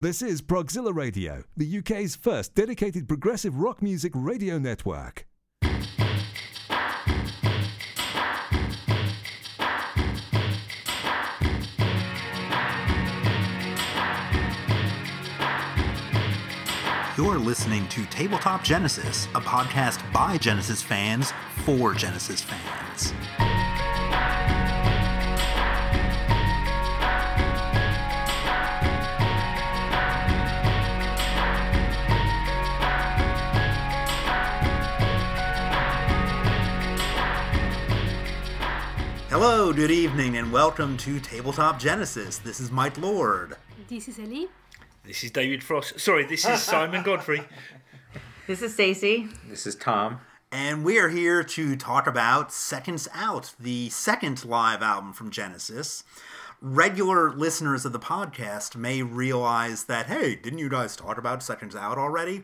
This is Progzilla Radio, the UK's first dedicated progressive rock music radio network. You're listening to Tabletop Genesis, a podcast by Genesis fans for Genesis fans. Hello, good evening, and welcome to Tabletop Genesis. This is Mike Lord. This is Ellie. This is David Frost. Sorry, this is Simon Godfrey. This is Stacy. This is Tom. And we are here to talk about Seconds Out, the second live album from Genesis. Regular listeners of the podcast may realize that, hey, didn't you guys talk about Seconds Out already?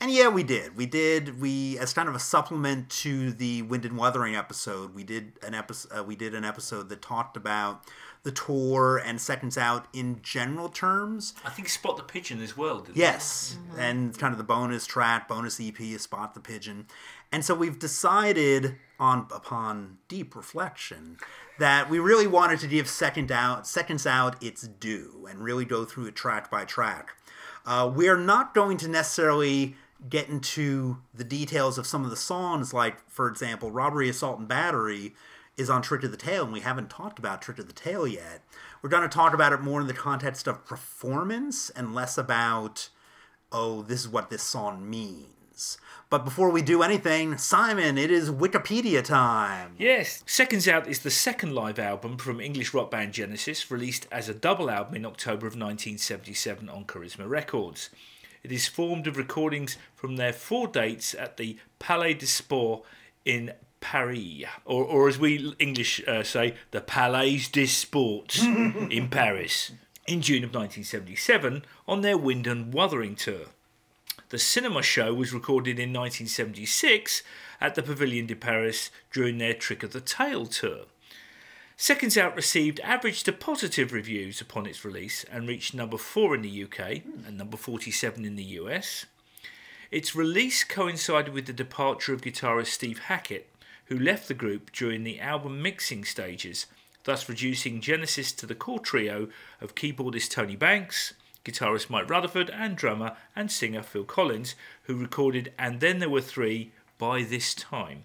And yeah, we did. We did. We as kind of a supplement to the Wind and Wuthering episode, we did an episode. Uh, we did an episode that talked about the tour and Seconds Out in general terms. I think Spot the Pigeon as well, didn't Yes, and kind of the bonus track, bonus EP is Spot the Pigeon. And so we've decided on upon deep reflection that we really wanted to give Second Out Seconds Out its due and really go through it track by track. Uh, we are not going to necessarily get into the details of some of the songs, like, for example, Robbery, Assault, and Battery is on Trick of the Tail, and we haven't talked about Trick of the Tail yet. We're going to talk about it more in the context of performance and less about, oh, this is what this song means. But before we do anything, Simon, it is Wikipedia time. Yes, Seconds Out is the second live album from English rock band Genesis, released as a double album in October of 1977 on Charisma Records. It is formed of recordings from their four dates at the Palais des Sports in Paris, or, or as we English uh, say, the Palais des Sports in Paris, in June of 1977 on their Wind and Wuthering tour. The cinema show was recorded in 1976 at the Pavilion de Paris during their Trick of the Tail tour. Seconds Out received average to positive reviews upon its release and reached number 4 in the UK and number 47 in the US. Its release coincided with the departure of guitarist Steve Hackett, who left the group during the album mixing stages, thus reducing Genesis to the core trio of keyboardist Tony Banks, guitarist Mike Rutherford, and drummer and singer Phil Collins, who recorded And Then There Were Three by this time.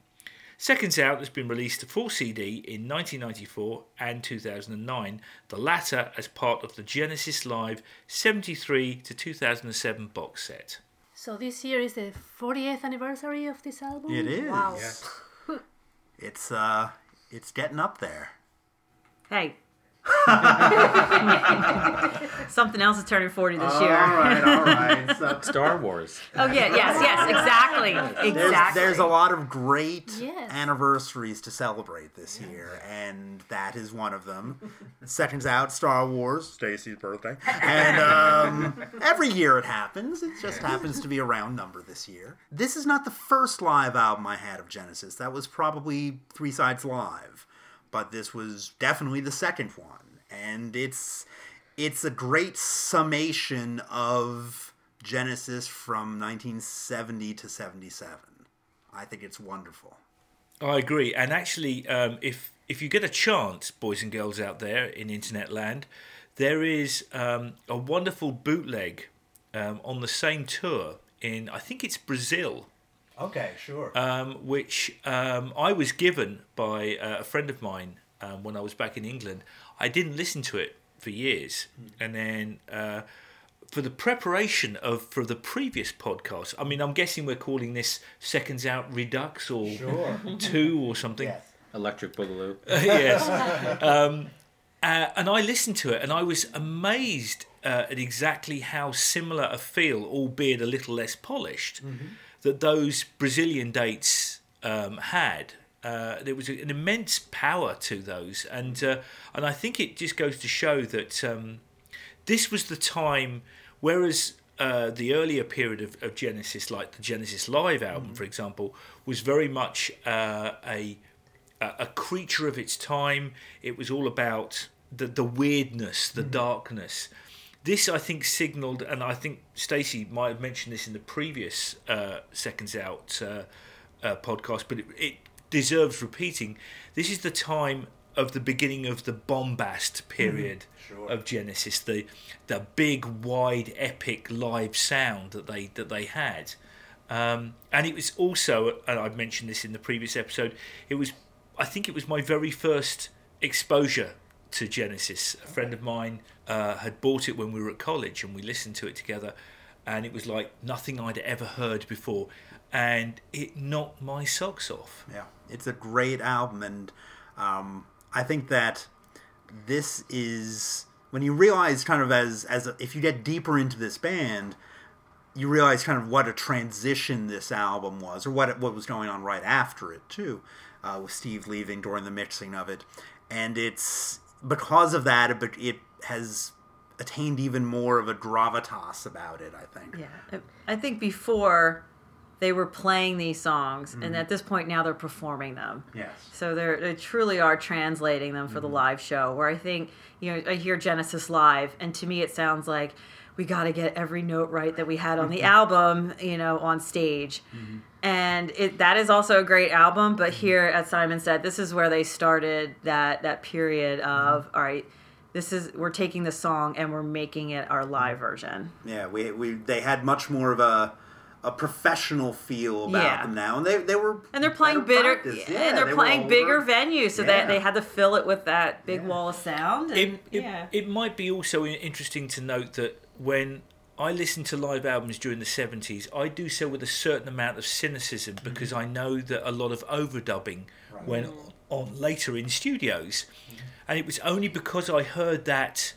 Seconds Out has been released to full CD in 1994 and 2009, the latter as part of the Genesis Live 73 to 2007 box set. So this year is the 40th anniversary of this album. It is. Wow. It's uh, it's getting up there. Hey. Something else is turning 40 this year. All right, all right. So Star Wars. Oh, yeah, yes, yes, exactly. there's, Exactly. there's a lot of great Yes. anniversaries to celebrate this year, and that is one of them. Seconds out, Star Wars, Stacy's birthday, and um, every year it happens. It just happens to be a round number this year. This is not the first live album I had of Genesis. That was probably Three Sides Live, but this was definitely the second one, and it's it's a great summation of Genesis from 1970 to 77. I think it's wonderful. I agree, and actually, um, if if you get a chance, boys and girls out there in internet land, there is um, a wonderful bootleg um, on the same tour in I think it's Brazil, Okay, sure. um, which um, I was given by uh, a friend of mine um, when I was back in England. I didn't listen to it for years, and then. Uh, for the preparation of for the previous podcast, I mean, I'm guessing we're calling this "Seconds Out Redux" or two or something. Electric Boogaloo. yes. Um, uh, and I listened to it and I was amazed uh, at exactly how similar a feel, albeit a little less polished, that those Brazilian dates um, had. Uh, there was an immense power to those, and uh, and I think it just goes to show that um, this was the time, whereas uh, the earlier period of, of Genesis, like the Genesis Live album, for example, was very much uh, a a a creature of its time. It was all about the the weirdness, the darkness. This I think signaled, and I think Stacey might have mentioned this in the previous uh, Seconds Out uh, uh, podcast, but it, it deserves repeating. This is the time of the beginning of the bombast period of Genesis, the the big, wide, epic live sound that they that they had, um, and it was also, and I've mentioned this in the previous episode. It was, I think, it was my very first exposure to Genesis. A friend of mine uh, had bought it when we were at college, and we listened to it together, and it was like nothing I'd ever heard before, and it knocked my socks off. Yeah, it's a great album, and um, I think that this is when you realize kind of as as a, if you get deeper into this band, you realize kind of what a transition this album was, or what it, what was going on right after it too, uh, with Steve leaving during the mixing of it, and it's because of that, it, it has attained even more of a gravitas about it. I think. Yeah, I think before they were playing these songs, and mm-hmm. at this point now they're performing them. Yes. So they're, they truly are translating them for the mm-hmm. live show. Where I think you know I hear Genesis live, and to me it sounds like we got to get every note right that we had on the album, you know, on stage. Mm-hmm. And it that is also a great album, but mm-hmm. here, as Simon said, this is where they started that that period mm-hmm. of all right. This is we're taking the song and we're making it our live version. Yeah, we, we they had much more of a a professional feel about Yeah. them now, and they they were And they're playing better bigger, yeah, Yeah, and they're they playing bigger venues, so Yeah. that they had to fill it with that big Yeah. wall of sound. and- It, it, yeah, it might be also interesting to note that when I listen to live albums during the 70s, I do so with a certain amount of cynicism mm-hmm. because I know that a lot of overdubbing went on later in studios. Mm-hmm. And it was only because I heard that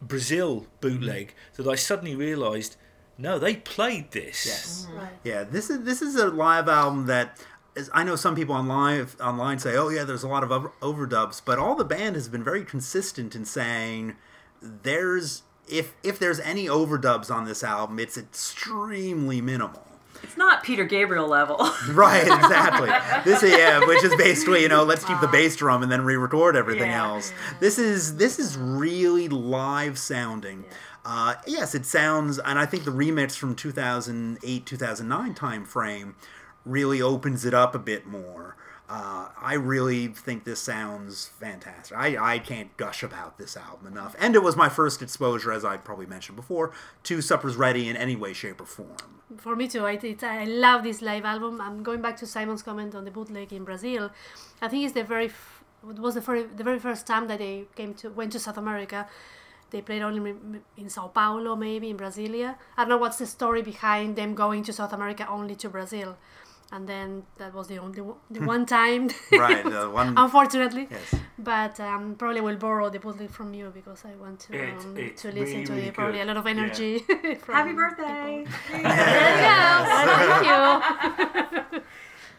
Brazil bootleg mm-hmm. that I suddenly realised no, they played this. Yes. Right. Yeah, this is this is a live album that is, I know some people online online say, "Oh yeah, there's a lot of overdubs," but all the band has been very consistent in saying there's if if there's any overdubs on this album, it's extremely minimal. it's not Peter Gabriel level. Right, exactly. this yeah, which is basically you know let's keep the bass drum and then re-record everything Yeah. else. This is this is really live sounding. Uh, yes, it sounds, and I think the remix from 2008 2009 time frame really opens it up a bit more. Uh, I really think this sounds fantastic. I, I can't gush about this album enough. And it was my first exposure, as I probably mentioned before, to Supper's Ready in any way, shape, or form. For me too, I, it's, I love this live album. I'm going back to Simon's comment on the bootleg in Brazil. I think it's the very, f- it was the very, the very first time that they came to went to South America. They played only in Sao Paulo, maybe in Brasilia. I don't know what's the story behind them going to South America only to Brazil, and then that was the only one- the one time. Right, the one- Unfortunately. Yes. But um, probably will borrow the bootleg from you because I want to It- um, it's to listen really, to really it. Probably good. a lot of energy. from Happy people. birthday! Thank you.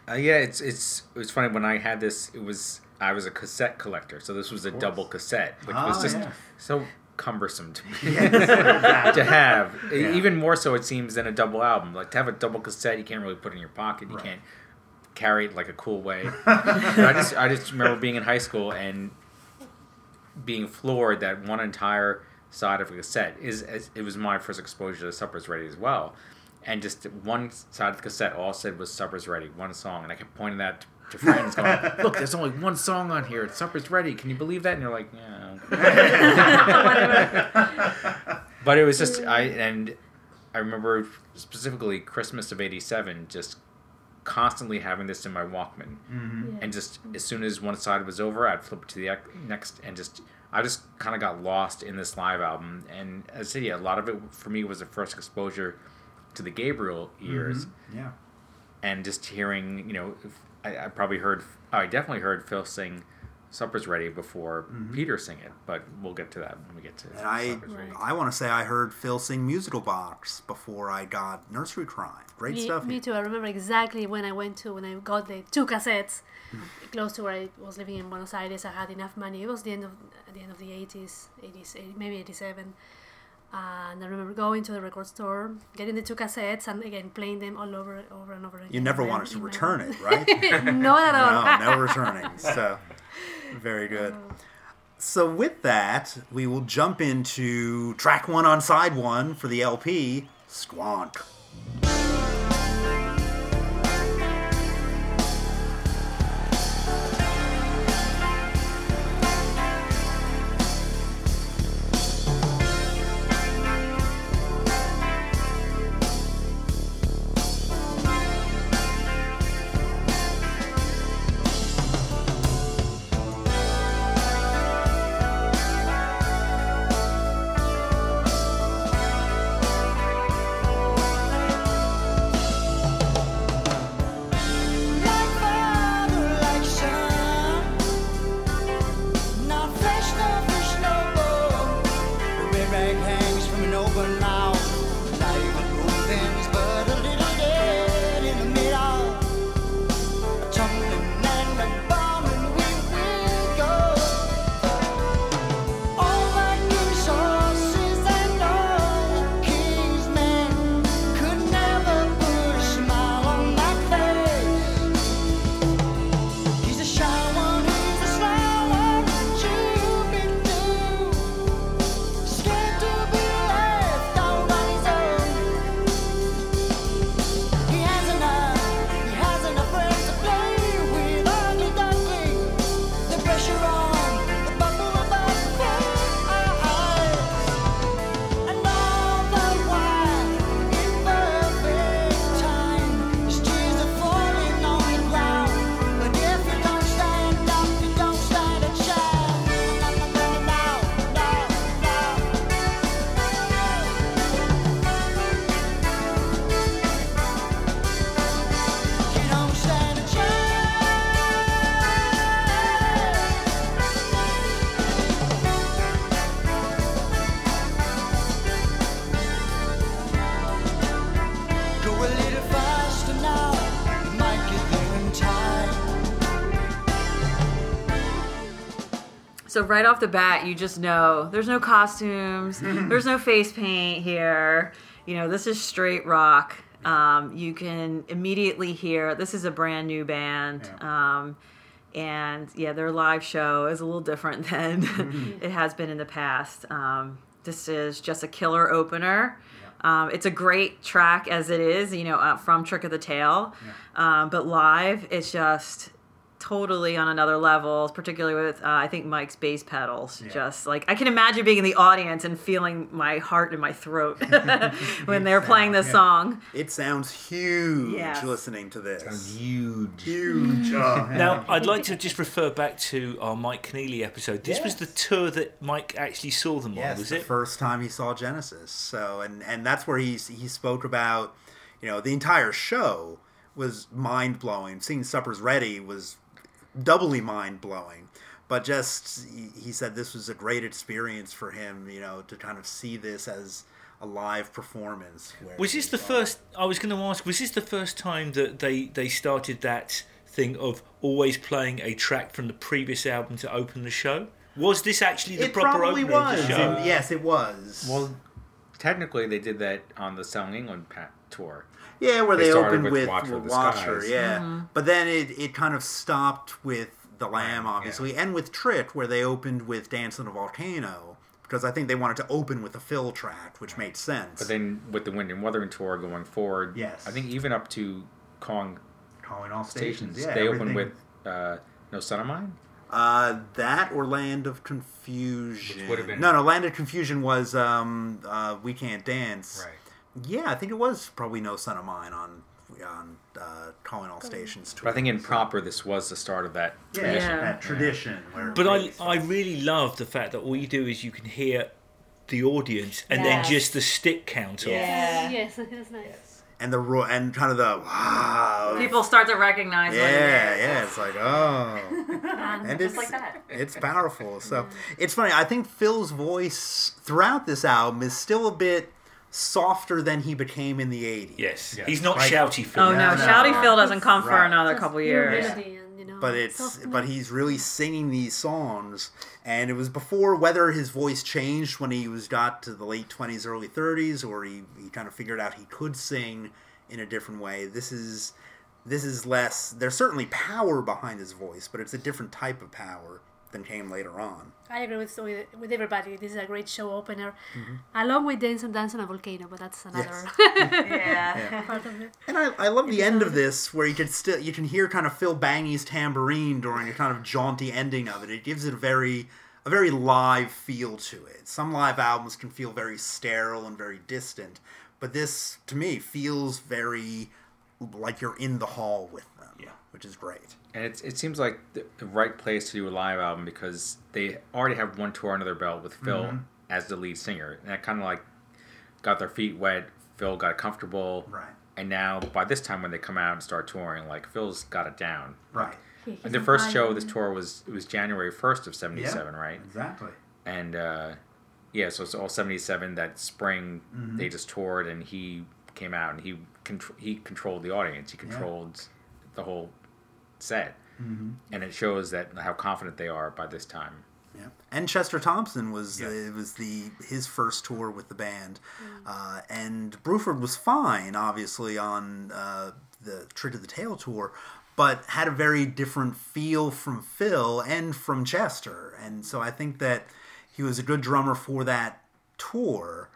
Uh, yeah, it's it's it was funny when I had this. It was I was a cassette collector, so this was a double cassette, which was Oh, just yeah. so cumbersome to me to have. Yeah. Even more so, it seems, than a double album. Like to have a double cassette, you can't really put in your pocket. You Right. can't carry it like a cool way. I just I just remember being in high school and being floored that one entire side of a cassette is is- it was my first exposure to Supper's Ready as well. And just one side of the cassette all said was Supper's Ready, one song, and I kept pointing that to friends, going, "Look, there's only one song on here. It's Supper's Ready. Can you believe that?" And you're like, "Yeah." but it was just I and I remember specifically Christmas of '87, just constantly having this in my Walkman, mm-hmm. and just as soon as one side was over, I'd flip it to the next, and just I just kind of got lost in this live album. And as I said, yeah, a lot of it for me was the first exposure to the Gabriel mm-hmm. years, Yeah. and just hearing, you know, if- I, I probably heard, I definitely heard Phil sing "Supper's Ready" before mm-hmm. Peter sing it, but we'll get to that when we get to And I, Ready. I want to say I heard Phil sing Musical Box before I got Nursery Crime. Great Me, stuff. me too. I remember exactly when I went to when I got the two cassettes mm-hmm. close to where I was living in Buenos Aires. I had enough money. It was the end of the end of the eighties, eighties, maybe eighty seven. And I remember going to the record store, getting the two cassettes, and again playing them all over, over and over again. You never wanted to return it, right? Not at all. no, no returning. So, very good. So with that, we will jump into track one on side one for the LP, Squonk. So right off the bat, you just know there's no costumes, there's no face paint here. You know, this is straight rock. Um, you can immediately hear this is a brand new band. Um, and yeah, their live show is a little different than it has been in the past. Um, this is just a killer opener. Um, it's a great track as it is, you know, uh, from Trick of the Tail. Um, but live, it's just totally on another level, particularly with, uh, I think, Mike's bass pedals. Just like, I can imagine being in the audience and feeling my heart in my throat when they're playing this song. It sounds huge Yes. listening to this. Huge. Huge. Oh, Now, I'd like to just refer back to our Mike Keneally episode. This was the tour that Mike actually saw them on, Yes, was the it? first time he saw Genesis. So, and and that's where he he spoke about, you know, the entire show was mind blowing. Seeing Supper's Ready was doubly mind blowing. But just he, he said this was a great experience for him, you know, to kind of see this as a live performance. where Was this the first? I was going to ask. Was this the first time that they they started that thing of always playing a track from the previous album to open the show? Was this actually the It proper probably opener was. of the show? and yes, it was. Well, technically, they did that on the Selling England pa- tour. Yeah, where They they, opened with with, Watcher of the Watcher, Skies. yeah. But then it, it kind of stopped with The Lamb, obviously, and with Trick, where they opened with Dance on a Volcano, because I think they wanted to open with a fill track, which made sense. But then with the Wind and Wuthering tour going forward, Yes. I think even up to Kong calling all stations, stations, yeah, they opened with uh, No Son of Mine. uh, that or Land of Confusion. Which would have been- no, no, Land of Confusion was um, uh, We Can't Dance. Yeah, I think it was probably No Son of Mine on on uh, calling all stations. But I think in proper, this was the start of that. yeah, Yeah. that tradition. Where But I I really love the fact that all you do is you can hear the audience and then just the stick count off. Yeah. Yes, that's nice. and the ro- and kind of the wow. People start to recognize what it Yeah, yeah, it's like oh, and Just it's like that. it's powerful. So it's funny. I think Phil's voice throughout this album is still a bit softer than he became in the '80s. Yes, he's not Like- shouty Phil. Oh no, no. Shouty Phil doesn't come for Right. another Just couple years. melody and, you know, But it's softness. but he's really singing these songs, and it was before whether his voice changed when he was got to the late twenties, early thirties, or he, he kind of figured out he could sing in a different way. This is this is less. There's certainly power behind his voice, but it's a different type of power than came later on. I agree with, with with everybody. This is a great show opener, Mm-hmm. along with Dance and Dance on a Volcano, but that's another Yeah. part of it. And I, I love the end of this where you can still you can hear kind of Phil Bangy's tambourine during a kind of jaunty ending of it. It gives it a very a very live feel to it. Some live albums can feel very sterile and very distant, but this to me feels very like you're in the hall with them. Yeah. Which is great. And it, it seems like the, the right place to do a live album because they already have one tour under their belt with Phil Mm-hmm. as the lead singer. And that kind of like got their feet wet. Phil got comfortable. Right. And now, by this time, when they come out and start touring, like Phil's got it down. Right. He- he's And their an first show of this tour was it was January first of '77, right? Exactly. And uh, yeah, so it's all '77. That spring, Mm-hmm. they just toured, and he came out and he contr- he controlled the audience. He controlled the whole set, Mm-hmm. and it shows that how confident they are by this time. Yeah, and Chester Thompson was Yeah. it was the his first tour with the band, uh, and Bruford was fine, obviously on uh, the Trick of the Tail tour, but had a very different feel from Phil and from Chester, and so I think that he was a good drummer for that tour.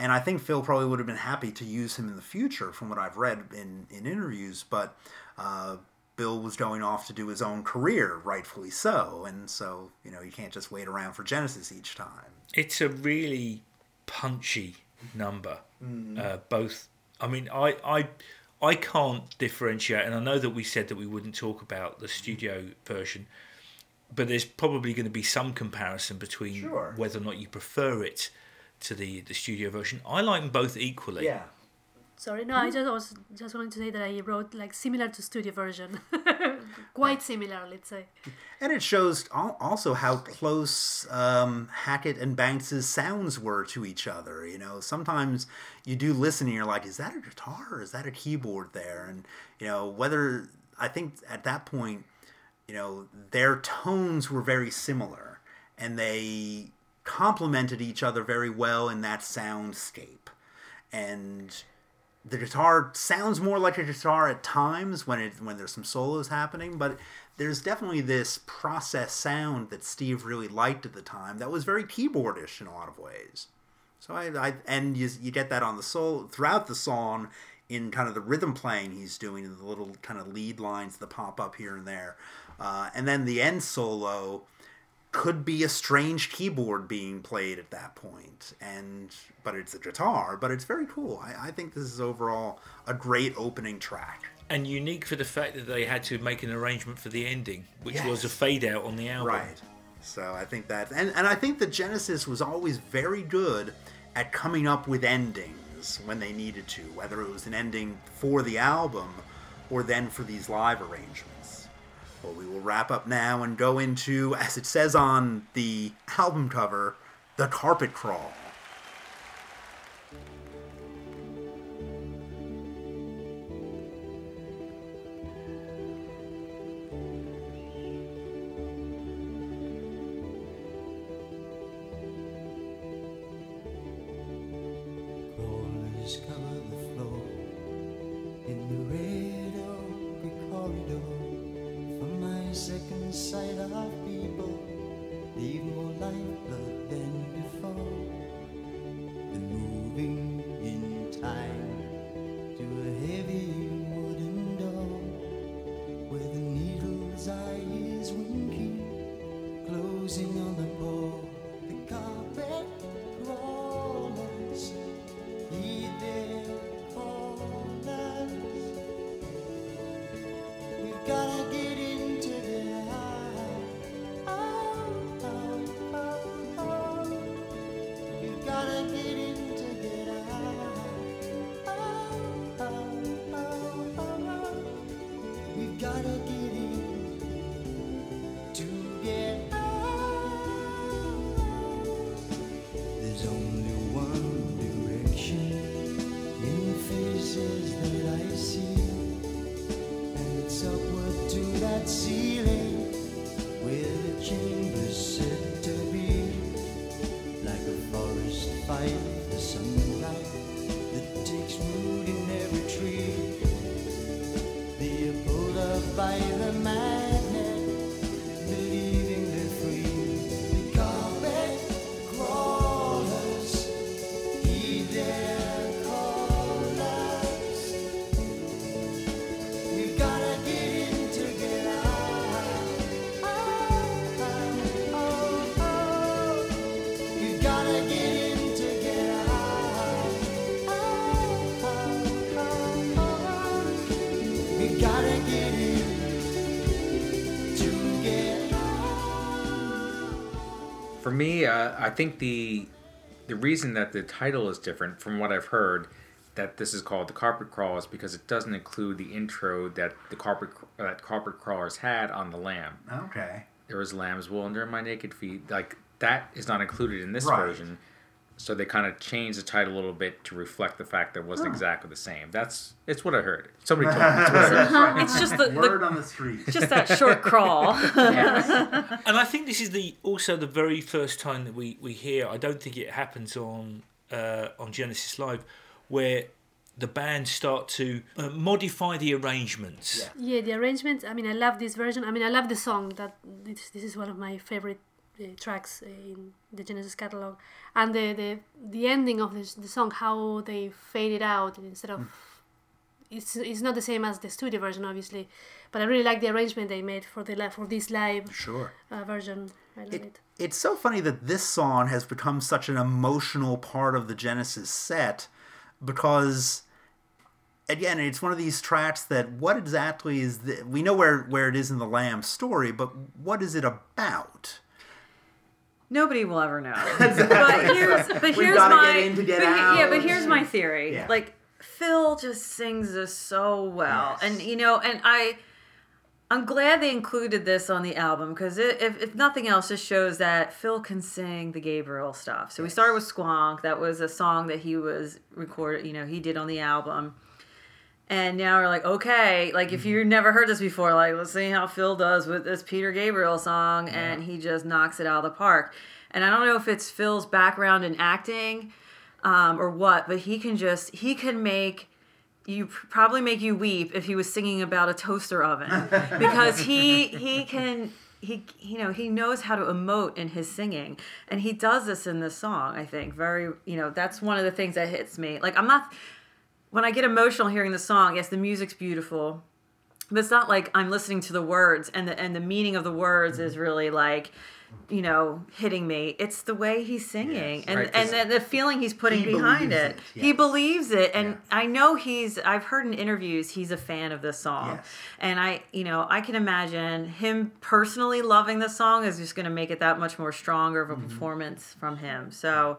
And I think Phil probably would have been happy to use him in the future, from what I've read in, in interviews. But uh, Bill was going off to do his own career, rightfully so. And so, you know, you can't just wait around for Genesis each time. It's a really punchy number. Uh, both, I mean, I, I, I can't differentiate, and I know that we said that we wouldn't talk about the studio version, but there's probably going to be some comparison between Sure. whether or not you prefer it to the the studio version. I like them both equally. Sorry, no, I just was just wanted to say that I wrote like similar to studio version, quite similar, let's say. And it shows also how close um, Hackett and Banks's sounds were to each other. You know, sometimes you do listen and you're like, is that a guitar or is that a keyboard there? And, you know, whether I think at that point, you know, their tones were very similar and they complemented each other very well in that soundscape. And the guitar sounds more like a guitar at times when it when there's some solos happening, but there's definitely this process sound that Steve really liked at the time that was very keyboardish in a lot of ways. So I, I and you, you get that on the soul throughout the song in kind of the rhythm playing he's doing the little kind of lead lines that pop up here and there, uh, and then the end solo could be a strange keyboard being played at that point and but it's a guitar but it's very cool I, I think this is overall a great opening track And unique for the fact that they had to make an arrangement for the ending, which Yes. was a fade out on the album. right so i think that and, and i think that genesis was always very good at coming up with endings when they needed to whether it was an ending for the album or then for these live arrangements well we will wrap up now and go into as it says on the album cover the carpet crawl me, uh, I think the the reason that the title is different from what I've heard that this is called the carpet crawl is because it doesn't include the intro that the carpet that carpet crawlers had on the lamb. Okay. There was lamb's wool under my naked feet. Like that is not included in this Right. version. So they kind of changed the title a little bit to reflect the fact that it wasn't Oh. exactly the same. That's it's what I heard. Somebody told me. It's what I heard. It's just the, Word the on the street. just that short crawl. And I think this is the also the very first time that we, we hear. I don't think it happens on uh, on Genesis Live, where the band start to uh, modify the arrangements. Yeah, the arrangements. I mean, I love this version. I mean, I love the song. That this, this is one of my favorite uh, tracks in the Genesis catalog, and the the, the ending of this, the song, how they fade it out instead of. It's, it's not the same as the studio version, obviously, but I really like the arrangement they made for the for this live Sure. uh, version. I love it. It, it's so funny that this song has become such an emotional part of the Genesis set because again it's one of these tracks that what exactly is the, we know where where it is in the lamb story but what is it about Nobody will ever know. But here's, but here's my get in to get but yeah, but here's my theory. Yeah. Like Phil just sings this so well, Yes. and you know, and I. I'm glad they included this on the album because if, if nothing else, just shows that Phil can sing the Gabriel stuff. So we started with Squonk. That was a song that he was recorded, you know, he did on the album. And now we're like, okay, like if you've never heard this before, like let's see how Phil does with this Peter Gabriel song, and he just knocks it out of the park. And I don't know if it's Phil's background in acting um, or what, but he can just he can make you probably make you weep if he was singing about a toaster oven. Because he he can he you know he knows how to emote in his singing. And he does this in this song i think very you know that's one of the things that hits me. Like i'm not when i get emotional hearing the song yes the music's beautiful but it's not like i'm listening to the words and the and the meaning of the words is really like you know hitting me. It's the way he's singing Yes. and Right, and the, the feeling he's putting he behind it, it, he believes it. And Yeah. i know he's i've heard in interviews he's a fan of this song. Yes. and i you know i can imagine him personally loving the song is just going to make it that much more stronger of a Mm-hmm. performance from him. So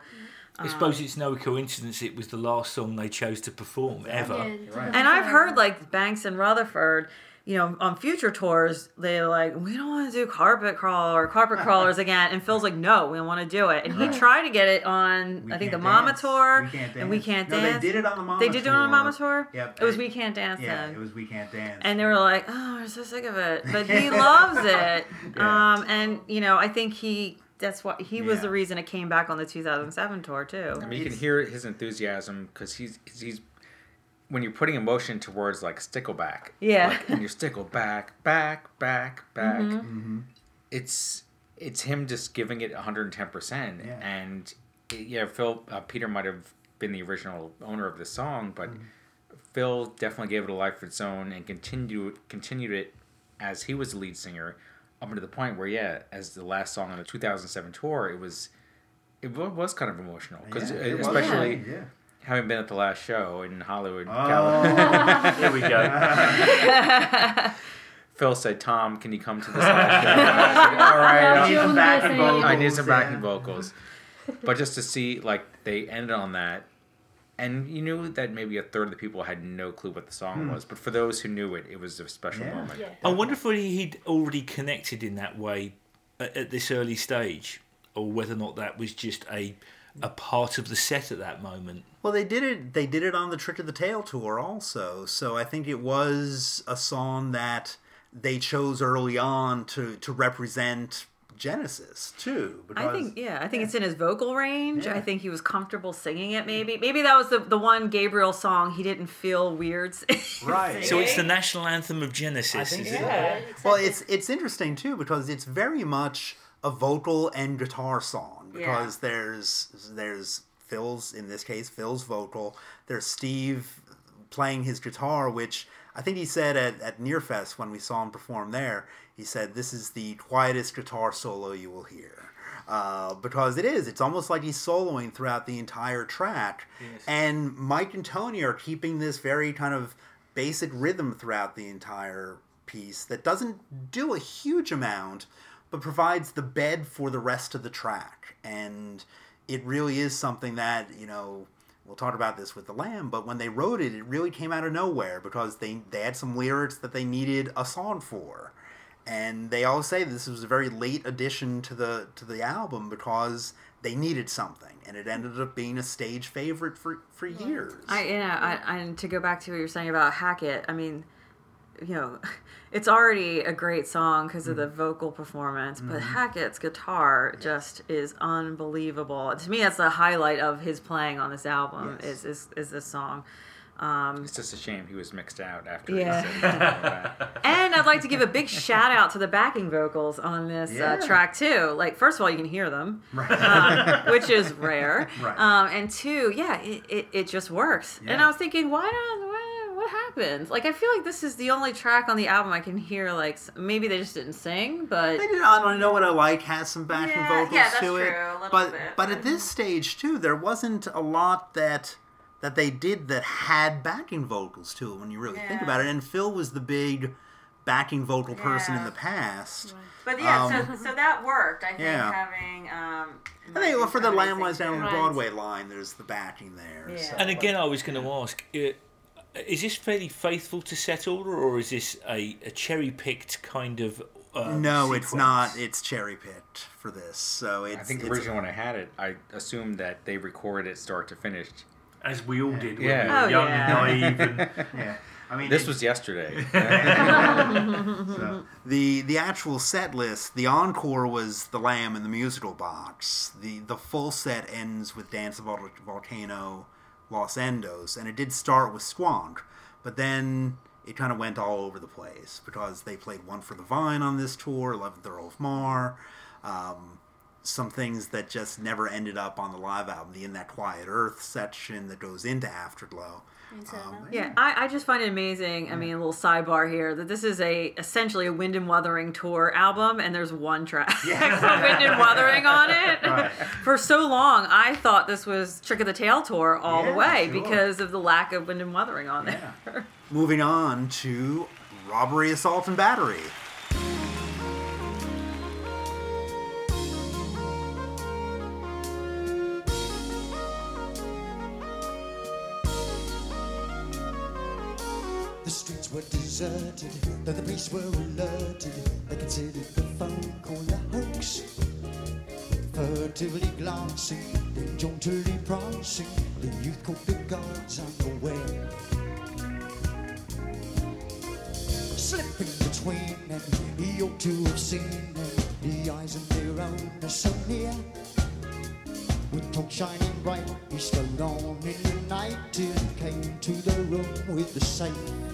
I suppose it's no coincidence it was the last song they chose to perform ever. Right. and I've heard like Banks and Rutherford, you know, on future tours, they're like, we don't want to do carpet crawl or carpet crawlers again. And Phil's like, no, we don't want to do it. And he tried to get it on, We I think, the Can't Mama Dance. tour. We Can't And We Dance. Can't no, Dance. they did it on the Mama They did do it on the Mama tour? Yep. It was We Can't Dance yeah then. it was we can't dance and they were like, "Oh, we're so sick of it," but he loves it. Yeah. Um, and you know, I think he that's what he was Yeah. the reason it came back on the 2007 tour too. I mean, you can hear his enthusiasm because he's he's when you're putting emotion towards like stickleback. Yeah. Like, and you're stickleback, back, back, back, back. Mm-hmm. It's it's him just giving it 110 percent, Yeah. and it- yeah, Phil uh, Peter might have been the original owner of the song, but Mm-hmm. Phil definitely gave it a life of its own and continued continued it as he was the lead singer up to the point where yeah, as the last song on the 2007 tour, it was it was kind of emotional because Yeah, uh, especially yeah having been at the last show in Hollywood, Oh. California. Here we go. Phil said, "Tom, can you come to this last show?" I said, All right, I need some backing vocals. I need some backing yeah. vocals. But just to see, like, they ended on that, and you knew that maybe a third of the people had no clue what the song was. But for those who knew it, it was a special Hmm. Yeah. moment. Yeah. I wonder if he'd already connected in that way at, at this early stage, or whether or not that was just a a part of the set at that moment. Well, they did it. They did it on the Trick of the Tail tour also. So I think it was a song that they chose early on to to represent Genesis too. I think yeah, I think it's in his vocal range. Yeah. I think he was comfortable singing it. Maybe maybe that was the the one Gabriel song he didn't feel weird. Right. So it's the national anthem of Genesis, is it? Well, it's it's interesting too because it's very much a vocal and guitar song because there's there's Phil's in this case Phil's vocal. There's Steve playing his guitar, which I think he said at at Nearfest when we saw him perform there. He said this is the quietest guitar solo you will hear. Uh, because it is, it's almost like he's soloing throughout the entire track, and Mike and Tony are keeping this very kind of basic rhythm throughout the entire piece that doesn't do a huge amount, but provides the bed for the rest of the track. And it really is something that, you know, we'll talk about this with the Lamb, but when they wrote it, it really came out of nowhere because they, they had some lyrics that they needed a song for. And they all say this was a very late addition to the to the album because they needed something, and it ended up being a stage favorite for, for years. I yeah, I, and to go back to what you're saying about Hackett, I mean, you know, it's already a great song because of the mm-hmm. vocal performance, but mm-hmm. Hackett's guitar just is unbelievable. To me, that's the highlight of his playing on this album. Yes. Is, is is this song. It's just a shame he was mixed out after. Yeah. He said. And I'd like to give a big shout out to the backing vocals on this Yeah. uh, track too. Like, first of all, you can hear them, um, which is rare. Right. Um, and two, yeah, it, it, it just works. And I was thinking, why not? What, what happened? Like, I feel like this is the only track on the album I can hear. Like, maybe they just didn't sing, but They did I don't know what I like has some backing Yeah, vocals yeah, that's to it. true, a little but bit, but but- at this stage too, there wasn't a lot that that they did that had backing vocals to it when you really think about it. And Phil was the big backing vocal person in the past. but yeah, so so that worked. I think Yeah. having um. I think well, for the Lamb Lies Down on Right. Broadway line, there's the backing there. Yeah. so- And again, I was going to ask, uh, is this fairly faithful to set order, or is this a, a cherry picked kind of? Um, no, it's not. It's cherry picked for this. So it's. I think it's- originally when I had it, I assumed that they recorded it start to finish. As we all did when Yeah. we were Oh, young yeah. and naive. And, Yeah. I mean, This it- was yesterday. So, the the actual set list, the encore was The Lamb in the musical box. The the full set ends with Dance of Vol- Volcano, Los Endos, and it did start with Squonk, but then it kind of went all over the place because they played One for the Vine on this tour, Eleventh Earl of Mar, um, some things that just never ended up on the live album. The In That Quiet Earth section that goes into Afterglow. Um, Yeah, I, I just find it amazing. I mean, a little sidebar here that this is a essentially a Wind and Wuthering tour album, and there's one track for Wind and Wuthering on it. For so long, I thought this was Trick of the Tail tour all the way sure. because of the lack of Wind and Wuthering on there. Moving on to Robbery, Assault, and Battery. Deserted, though the police were alerted. They considered the phone call a hoax. Furtively glancing, then jauntily prancing, the youth caught the guards unaware. Slipping between them, he ought to have seen them. The eyes of their own are so near. With torch shining bright, he stole on in the night till he came to the room with the safe.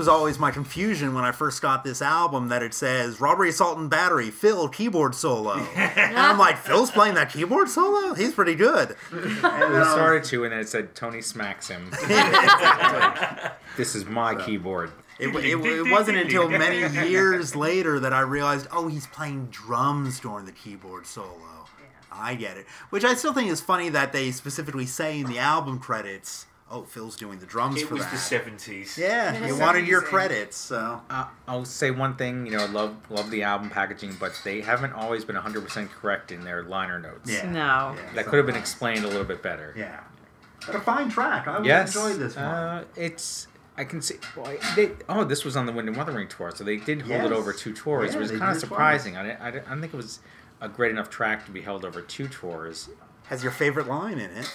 Was always my confusion when I first got this album that it says Robbery, Assault, and Battery, Phil keyboard solo. and I'm like, Phil's playing that keyboard solo? He's pretty good. it um, started to, and then it said Tony smacks him. this is my keyboard. It, it, it wasn't until many years later that I realized, oh, he's playing drums during the keyboard solo. I get it. Which I still think is funny that they specifically say in the album credits, oh, Phil's doing the drums it for was that. the seventies. yeah, you wanted your credits, so. Uh, I'll say one thing. You know, love love the album packaging, but they haven't always been 100% correct in their liner notes. Yeah. No. That could have been explained a little bit better. Yeah. But a fine track. I would Yes. enjoy this one. Uh, it's. I can see. Well, they, oh, this was on the Wind and Wuthering tour, so they did hold Yes. it over two tours. Yeah, it was kind of surprising. I, I, I don't think it was a great enough track to be held over two tours. Has your favorite line in it.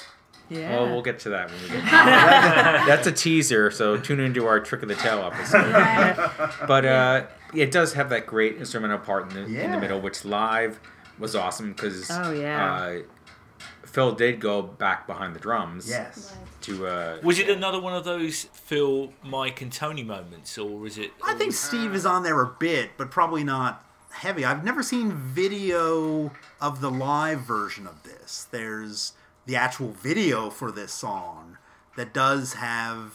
Yeah. Well, we'll get to that when we get. To that. That's a teaser, so tune into our Trick of the Tail episode. but uh, it does have that great instrumental part in the, in the middle, which live was awesome because Oh, yeah. uh, Phil did go back behind the drums. Yes. To uh, Was it another one of those Phil, Mike, and Tony moments, or is it? I think Steve is on there a bit, but probably not heavy. I've never seen video of the live version of this. There's the actual video for this song that does have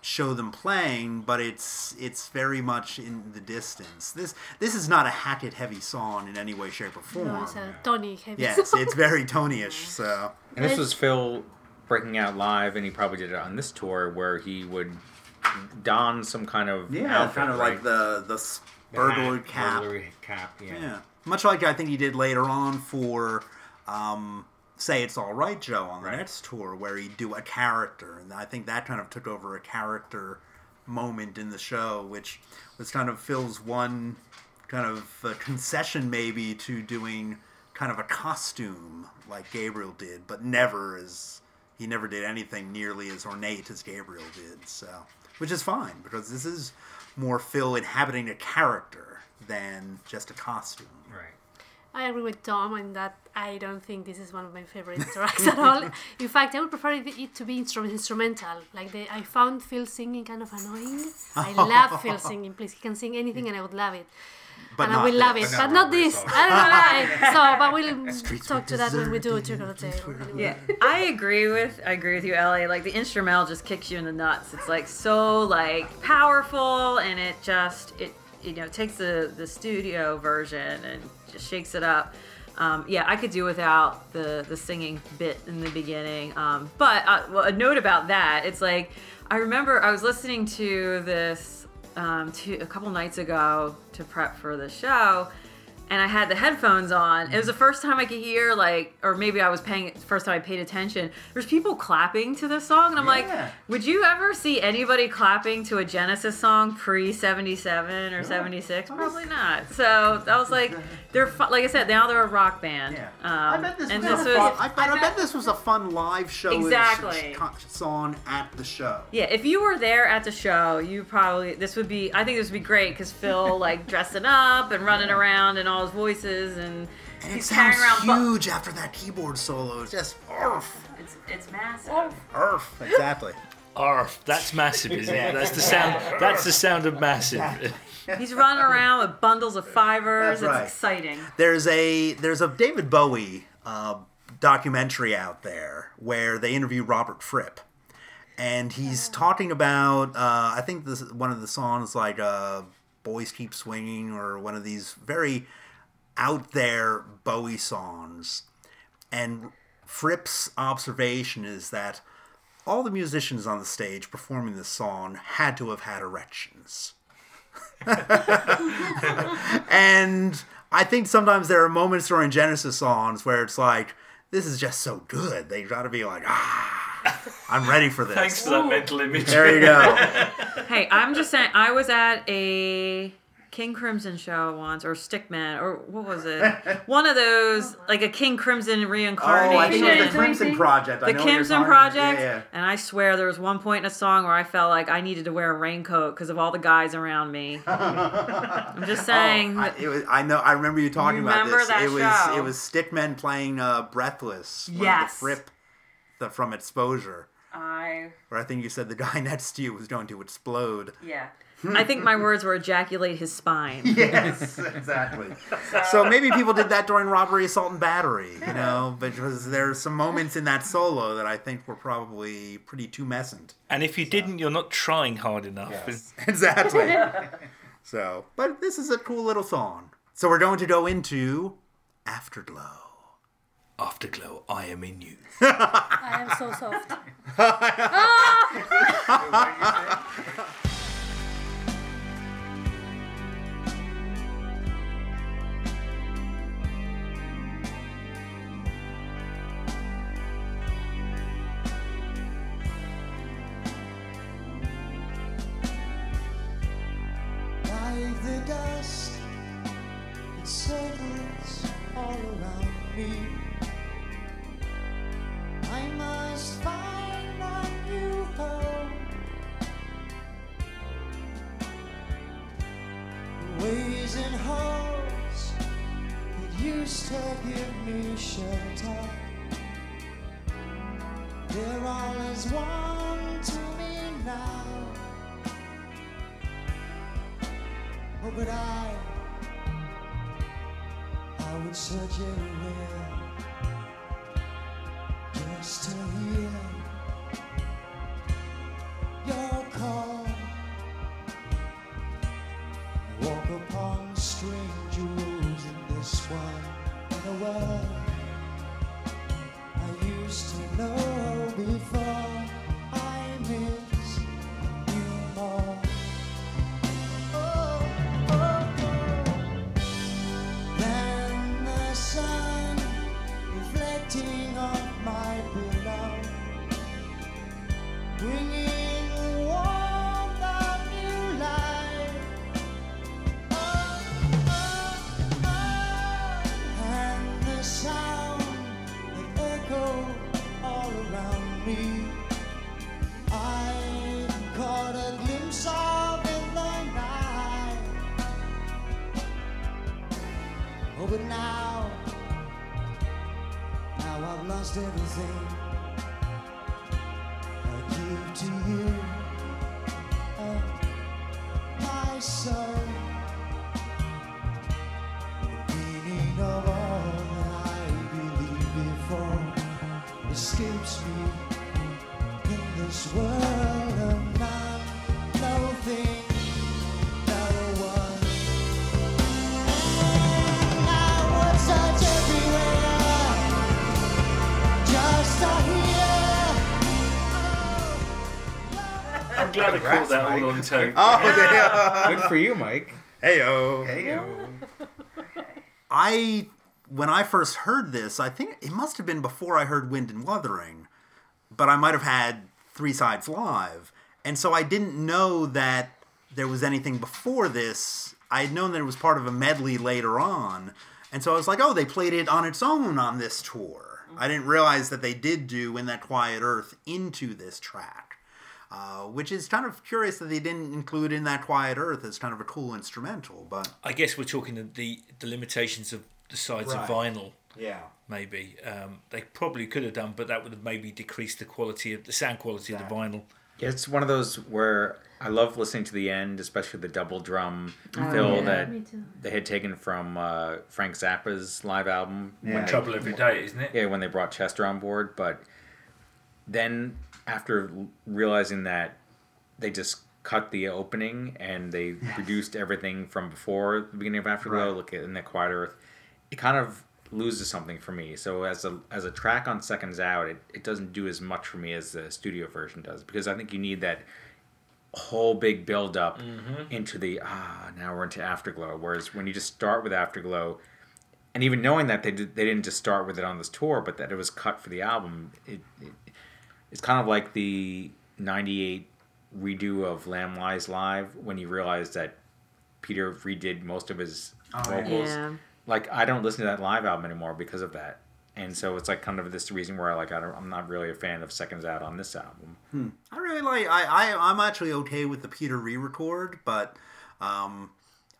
show them playing, but it's it's very much in the distance. This this is not a Hackett heavy song in any way, shape, or form. No, it's a Tony heavy yes, song. it's very Tony-ish. So and this was Phil breaking out live, and he probably did it on this tour where he would don some kind of outfit, kind of right? like the the s- The burglar cap. burglary cap. Yeah. Yeah, much like I think he did later on for um, "Say It's All Right, Joe" on the next tour, where he'd do a character, and I think that kind of took over a character moment in the show, which was kind of Phil's one kind of concession maybe to doing kind of a costume like Gabriel did, but never as he never did anything nearly as ornate as Gabriel did. So, which is fine because this is more Phil inhabiting a character than just a costume. Right. I agree with Tom in that I don't think this is one of my favorite tracks at all. In fact, I would prefer it, it to be instru- instrumental. Like the, I found Phil singing kind of annoying. I love Phil singing. Please, he can sing anything, and I would love it. But and not I will love this. it, But but not not this. Robert I don't know why. So, but we'll talk to that when we do Trick or Treat. Yeah, I agree with I agree with you, Ellie. Like the instrumental just kicks you in the nuts. It's like so like powerful, and it just it you know takes the the studio version and just shakes it up. Um, yeah, I could do without the the singing bit in the beginning. Um, but uh, well, a note about that, it's like I remember I was listening to this um, to, a couple nights ago to prep for the show and I had the headphones on. It was the first time I could hear like, or maybe I was paying first time I paid attention. There's people clapping to this song, and I'm like, would you ever see anybody clapping to a Genesis song pre '77 or '76? Probably not. So I was like, they're fu- like I said, now they're a rock band. Yeah. Um, I bet this and was, this a was fun, I, bet, I bet this was a fun live show Exactly. song at the show. Yeah, if you were there at the show, you probably this would be. I think this would be great because Phil like dressing up and running around and all his voices and And it he's sounds carrying around. bu- huge after that keyboard solo. It's just arf. it's it's massive. Arf, Exactly. Arf, that's massive, isn't it? That's the sound. That's the sound of massive. He's running around with bundles of fivers. That's it's right. exciting. There's a there's a David Bowie uh, documentary out there where they interview Robert Fripp, and he's talking about uh, I think this one of the songs like uh, "Boys Keep Swinging" or one of these very out there Bowie songs, and Fripp's observation is that all the musicians on the stage performing this song had to have had erections. and I think sometimes there are moments during Genesis songs where it's like, this is just so good. They got to be like, ah, I'm ready for this. Thanks for that mental image. There you go. Hey, I'm just saying. I was at a King Crimson show once, or Stickmen, or what was it? One of those, like a King Crimson reincarnation. Oh, I think it was the Crimson Project. I the know what you're Crimson talking about. Project, Yeah, yeah. and I swear there was one point in a song where I felt like I needed to wear a raincoat because of all the guys around me. I'm just saying. Oh, I, it was, I know. I remember you talking You about this. that it was show? it was Stickmen playing uh, "Breathless." Yes. the Fripp, the from Exposure, I where I think you said the guy next to you was going to explode. yeah. I think my words were ejaculate his spine. Yes, exactly. so maybe people did that during robbery, assault, and battery. You know, because there's some moments in that solo that I think were probably pretty tumescent. And if you didn't, you're not trying hard enough. Exactly. so, but this is a cool little song. So we're going to go into Afterglow. Afterglow, I am in you. I am so soft. Ah! The dust that settles all around me. I must find a new home. Ways and halls that used to give me shelter. They're all as one to me now. But I, I would search everywhere glad I caught on tape. Oh, there. Good for you, Mike. Heyo. Hey, I when I first heard this, I think it must have been before I heard Wind and Wuthering, but I might have had Three Sides Live, and so I didn't know that there was anything before this. I had known that it was part of a medley later on, and so I was like, oh, they played it on its own on this tour. Mm-hmm. I didn't realize that they did do "In That Quiet Earth" into this track. Uh, which is kind of curious that they didn't include in that quiet earth as kind of a cool instrumental, but I guess we're talking the the, the limitations of the sides Right. of vinyl. yeah, Maybe um, they probably could have done, but that would have maybe decreased the quality of the sound quality of the vinyl. Yeah, it's one of those where I love listening to the end, especially the double drum Oh, fill yeah. that they had taken from uh, Frank Zappa's live album. Yeah. when Trouble every day, isn't it? yeah, when they brought Chester on board. But then after realizing that they just cut the opening and they reduced everything from before the beginning of Afterglow, Right. look at in the Quiet Earth, it kind of loses something for me. So as a as a track on Seconds Out, it, it doesn't do as much for me as the studio version does because I think you need that whole big build up into the ah now we're into Afterglow. Whereas when you just start with Afterglow, and even knowing that they did, they didn't just start with it on this tour, but that it was cut for the album, it, it it's kind of like the '98 redo of Lamb Lies Live when you realize that Peter redid most of his vocals. Yeah. Like I don't listen to that live album anymore because of that. And so it's like kind of this reason where like I don't, I'm not really a fan of Seconds Out on this album. I really like. I, I I'm actually okay with the Peter re-record, but um,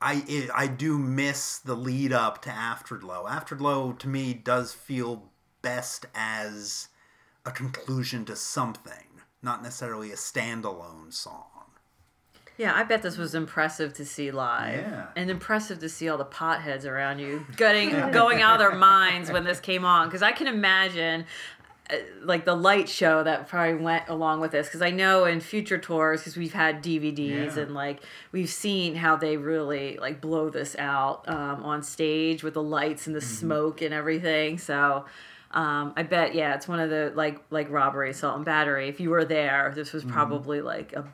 I it, I do miss the lead up to Afterglow. Afterglow to me does feel best as a conclusion to something, not necessarily a standalone song. Yeah, I bet this was impressive to see live, Yeah. and impressive to see all the potheads around you getting going out of their minds when this came on. Because I can imagine, uh, like the light show that probably went along with this. Because I know in future tours, because we've had DVDs Yeah. and like we've seen how they really like blow this out um, on stage with the lights and the smoke and everything. So. Um, I bet, yeah, it's one of the like like robbery, assault, and battery. If you were there, this was probably like a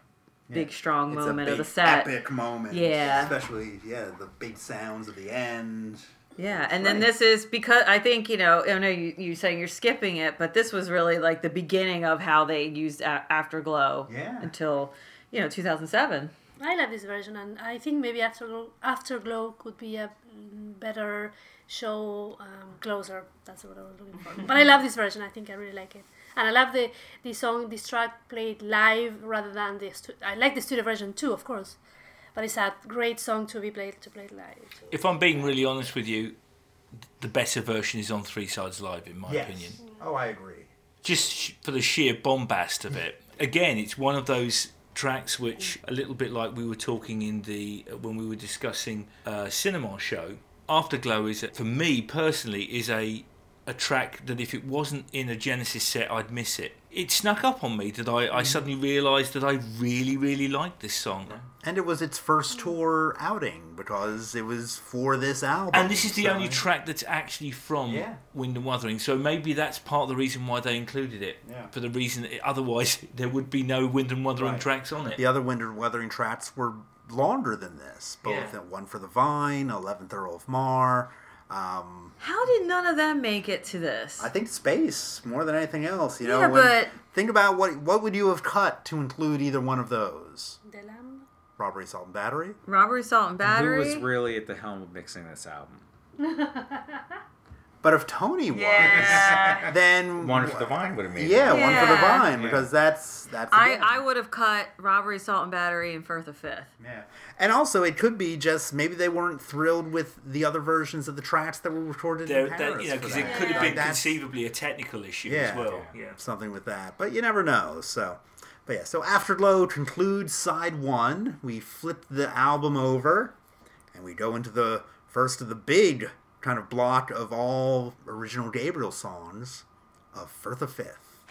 big, strong It's moment a of the set. epic moment. Yeah. especially yeah, the big sounds at the end. Yeah, and then this is because I think you know I know you you saying you're skipping it, but this was really like the beginning of how they used a- Afterglow Yeah. until you know 2007. I love this version, and I think maybe Afterglow, Afterglow could be a mm, better show um, closer. That's what I was looking for. but I love this version. I think I really like it, and I love the the song, this track played live rather than the. Stu- I like the studio version too, of course, but it's a great song to be played to play live. If I'm being really honest with you, the better version is on Three Sides Live, in my opinion. Oh, I agree. Just for the sheer bombast of it. Again, it's one of those tracks which, a little bit like we were talking in the when we were discussing uh, cinema show. Afterglow is for me personally is a a track that if it wasn't in a Genesis set, I'd miss it. It snuck up on me that I, I suddenly realised that I really, really liked this song. And it was its first tour outing because it was for this album. And this is the so- only track that's actually from Yeah. Wind and Wuthering, so maybe that's part of the reason why they included it. Yeah. For the reason that otherwise there would be no Wind and Wuthering Right. tracks on it. The other Wind and Wuthering tracks were longer than this. Both Yeah. one for the Vine, Eleventh Earl of Mar. Um, How did none of them make it to this? I think space more than anything else. You know, Yeah, when- but- think about what what would you have cut to include either one of those? The Lamb. Robbery, assault, and battery. Robbery, Salt, and battery. Who was really at the helm of mixing this album? But if Tony was, Yeah. then One for the Vine would have made. yeah, it. one for the Yeah. Vine Yeah. because that's that's. I, again- I would have cut Robbery, Salt, and Battery and Firth of Fifth. Yeah. And also, it could be just maybe they weren't thrilled with the other versions of the tracks that were recorded There, in there, Paris. you know, because it could have Like, been that's- conceivably a technical issue yeah, as well. Yeah. something with that. But you never know. So, but yeah. So Afterglow concludes side one. We flip the album over, and we go into the first of the big kind of block of all original Gabriel songs of Firth of Fifth.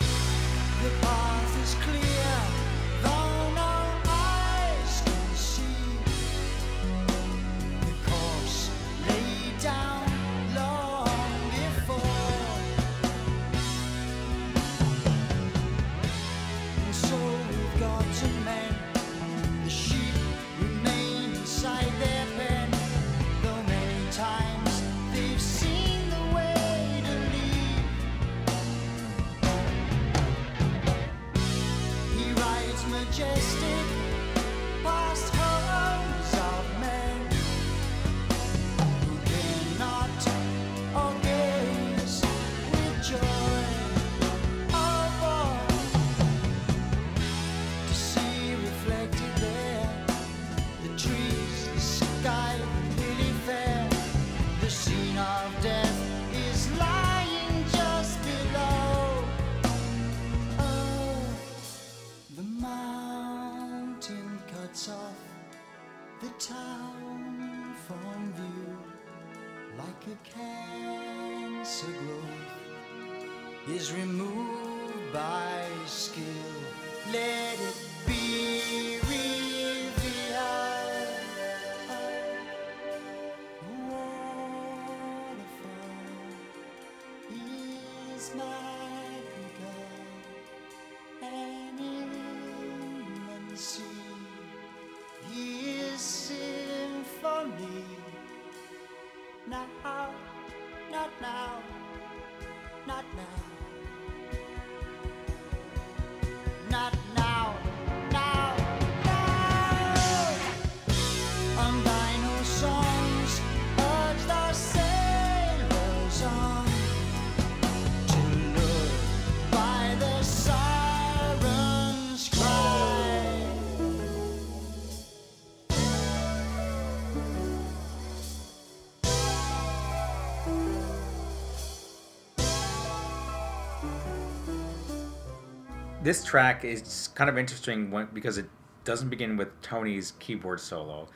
This track is kind of interesting when, because it doesn't begin with Tony's keyboard solo,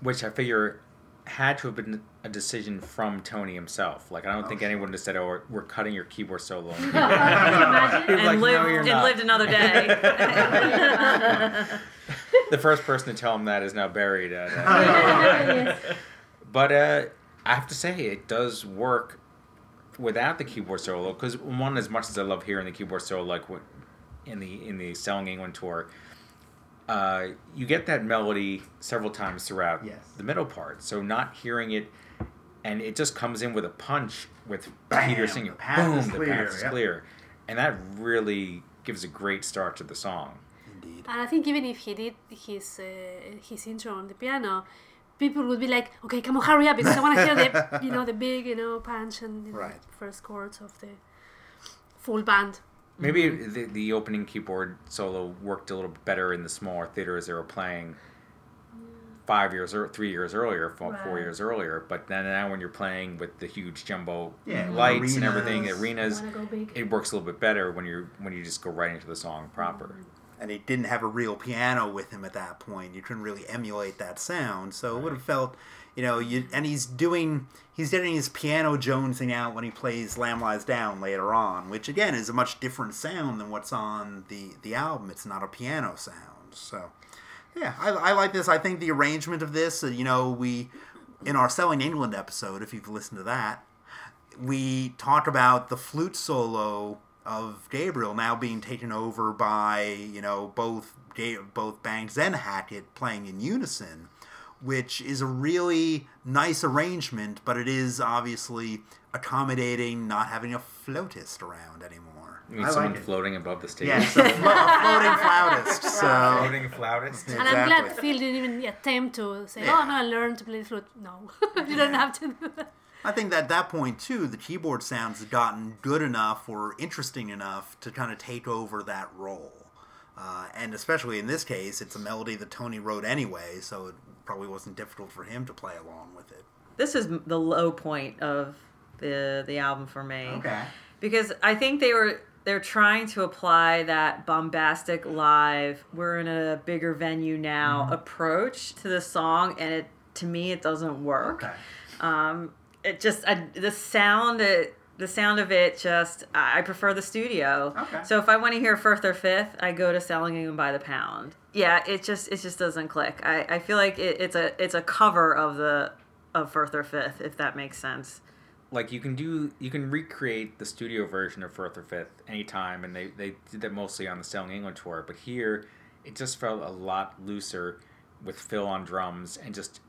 which I figure had to have been a decision from Tony himself. Like I don't think anyone would have said, "Oh, we're cutting your keyboard solo." and like, no, lived you're and lived another day. the first person to tell him that is now buried. At, uh, But uh, I have to say, it does work without the keyboard solo. Because one, as much as I love hearing the keyboard solo, like what- in the in the Selling England tour, uh, you get that melody several times throughout Yes. the middle part. So not hearing it, and it just comes in with a punch with Bam, Peter singing, the path boom, is the path is yep. clear, and that really gives a great start to the song. Indeed. And I think even if he did his uh, his intro on the piano, people would be like, "Okay, come on, hurry up, because I want to hear the you know the big you know punch and you know, Right. first chords of the full band." Maybe mm-hmm. the, the opening keyboard solo worked a little better in the smaller theaters they were playing. five years or three years earlier, four, four years earlier. But then now when you're playing with the huge jumbo Yeah, lights and everything, arenas. arenas, Wanna go big. it works a little bit better when you when you just go right into the song proper. Mm-hmm. and he didn't have a real piano with him at that point. You couldn't really emulate that sound, so it would have felt, you know, you and he's doing he's getting his piano jonesing out when he plays "Lamb Lies Down" later on, which again is a much different sound than what's on the the album. It's not a piano sound, so yeah, I, I like this. I think the arrangement of this, uh, you know, we in our Selling England episode, if you've listened to that, we talk about the flute solo of Gabriel now being taken over by you know both both Banks and Hackett playing in unison, which is a really nice arrangement, but it is obviously accommodating not having a flautist around anymore. You need I someone like floating above the stage. Yes, a, flo- a floating flautist. So floating flautist. And I'm glad Exactly. Phil didn't even attempt to say, Yeah. "Oh, I'm gonna learn to play the flute." No, you don't have to do that. I think that at that point too, the keyboard sounds had gotten good enough or interesting enough to kind of take over that role. Uh, and especially in this case, it's a melody that Tony wrote anyway, so it probably wasn't difficult for him to play along with it. This is the low point of the the album for me. Okay. because I think they were they're trying to apply that bombastic live we're in a bigger venue now Mm-hmm. approach to the song and it to me it doesn't work um it just I, the sound it, the sound of it just I prefer the studio Okay. so if I want to hear Firth of Fifth I go to Selling England by the Pound yeah it just it just doesn't click. I, I feel like it, it's a it's a cover of the of Firth of Fifth if that makes sense. Like you can do you can recreate the studio version of Firth of Fifth anytime and they, they did that mostly on the Selling England tour but here it just felt a lot looser with Phil on drums and just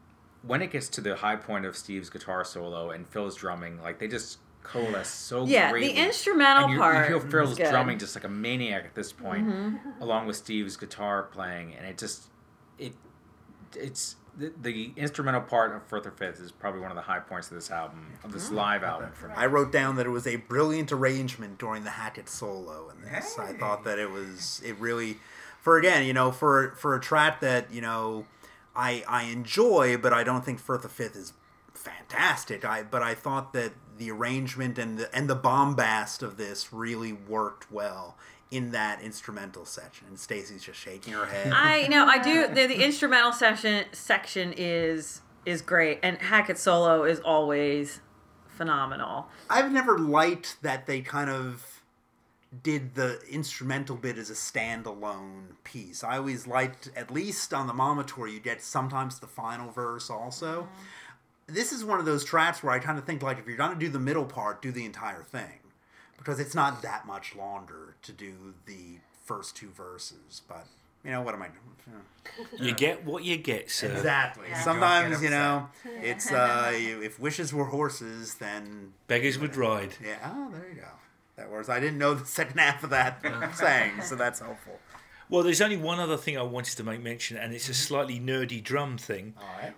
when it gets to the high point of Steve's guitar solo and Phil's drumming like they just coalesce so great. Yeah, the instrumental and you, part you feel Phil's is drumming just like a maniac at this point along with Steve's guitar playing and it just it it's the, the instrumental part of Firth of Fifth is probably one of the high points of this album of this live album for me. I wrote down that it was a brilliant arrangement during the Hackett solo in this. I thought that it was it really for again, you know, for for a track that, you know, I I enjoy, but I don't think Firth the Fifth is fantastic. I but I thought that the arrangement and the and the bombast of this really worked well in that instrumental section. And Stacy's just shaking her head. I know I do. The, the instrumental section section is is great, and Hackett solo is always phenomenal. I've never liked that they kind of did the instrumental bit as a standalone piece. I always liked, at least on the Mama tour, you get sometimes the final verse also. Mm-hmm. This is one of those tracks where I kind of think like if you're gonna do the middle part, do the entire thing because it's not that much longer to do the first two verses. But you know what am I doing? You get what you get, sir. Exactly. Yeah. Sometimes Don't you know it's uh, you- if wishes were horses, then Beggars would ride. yeah, oh, there you go. That was I didn't know the second half of that saying, so that's helpful. Well, there's only one other thing I wanted to make mention, and it's a slightly nerdy drum thing,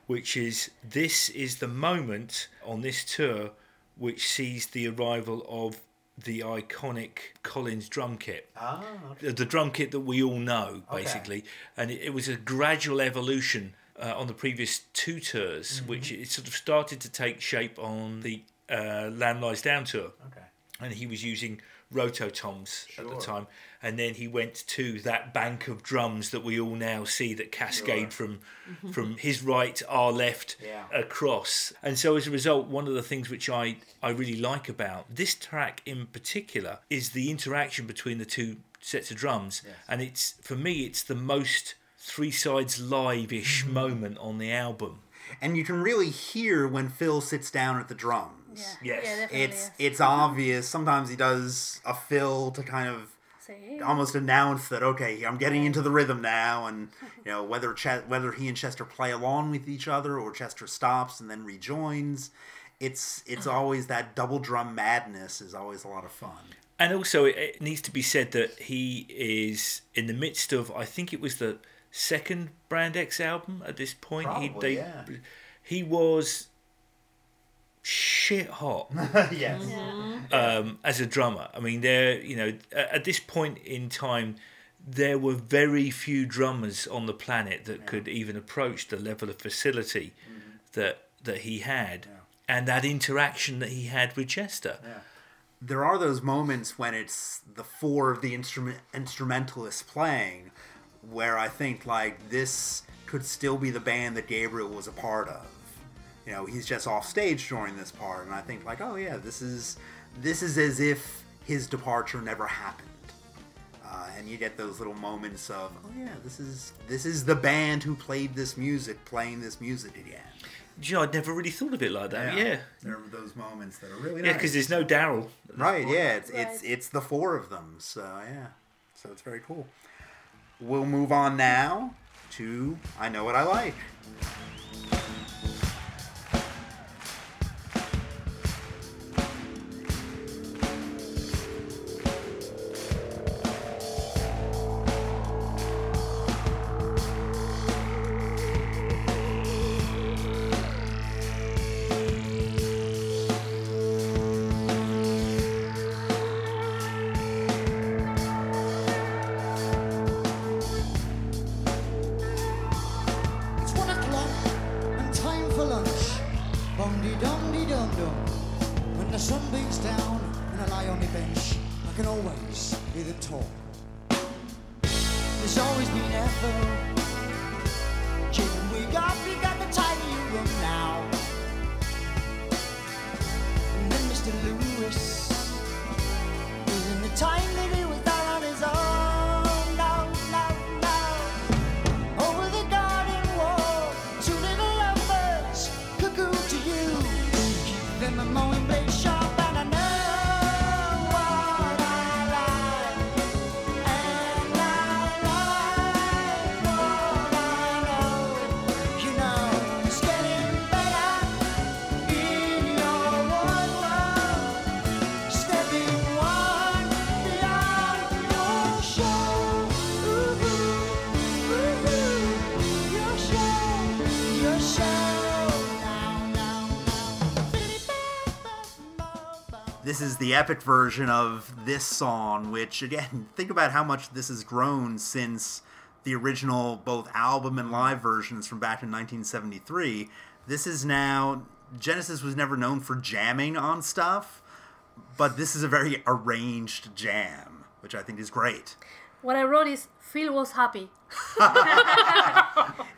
which is this is the moment on this tour which sees the arrival of the iconic Collins drum kit. Oh, the the drum kit that we all know, basically. And it, it was a gradual evolution uh, on the previous two tours, which it sort of started to take shape on the uh, Lamb Lies Down tour. okay. And he was using rototoms at the time. And then he went to that bank of drums that we all now see that cascade from from his right, our left, Yeah. across. And so as a result, one of the things which I, I really like about this track in particular is the interaction between the two sets of drums. And it's for me it's the most three sides live-ish mm-hmm. moment on the album. And you can really hear when Phil sits down at the drums. Yeah, Yes. yeah. It's yes. it's obvious. Sometimes he does a fill to kind of Say, hey, almost announce that okay, I'm getting into the rhythm now, and you know whether Ch- whether he and Chester play along with each other or Chester stops and then rejoins. It's it's uh-huh. always that double drum madness is always a lot of fun. And also, it, it needs to be said that he is in the midst of, I think it was the second Brand X album at this point. he, Probably, yeah. he was shit hot yes. yeah. um, as a drummer. I mean, there, you know, at, at this point in time, there were very few drummers on the planet that could even approach the level of facility that that he had and that interaction that he had with Chester. there are those moments when it's the four of the instrument instrumentalists playing where I think like this could still be the band that Gabriel was a part of. You know, he's just off stage during this part and I think like, oh yeah, this is this is as if his departure never happened. Uh, and you get those little moments of, oh yeah, this is this is the band who played this music playing this music again. Do you know, I'd never really thought of it like that. Yeah. there are those moments that are really Yeah, nice. because there's no Daryl. Right, yeah, it's it's Right. it's the four of them. So yeah, so it's very cool. We'll move on now to I know what I like. This is the epic version of this song, which again, think about how much this has grown since the original both album and live versions from back in 1973. This is now Genesis was never known for jamming on stuff, but this is a very arranged jam, which I think is great. What I wrote is Phil was happy.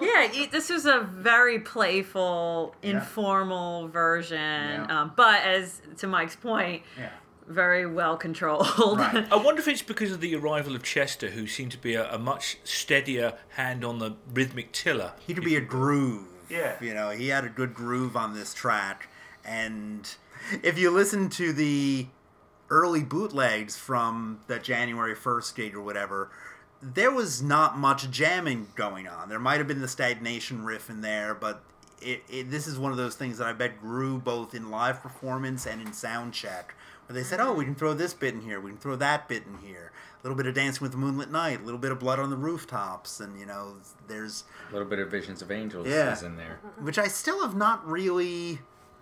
Yeah, it- this was a very playful, informal version, Yeah. um, but as to Mike's point, Yeah. very well controlled. Right. I wonder if it's because of the arrival of Chester, who seemed to be a, a much steadier hand on the rhythmic tiller. he could be a groove. Yeah. You know, he had a good groove on this track. And if you listen to the early bootlegs from the January 1st gig or whatever, there was not much jamming going on. There might have been the stagnation riff in there, but it, it, this is one of those things that I bet grew both in live performance and in sound check. Where they said, oh, we can throw this bit in here, we can throw that bit in here. A little bit of Dancing with the Moonlit Knight, a little bit of Blood on the Rooftops, and, you know, there's A little bit of Visions of Angels Yeah. is in there. which I still have not really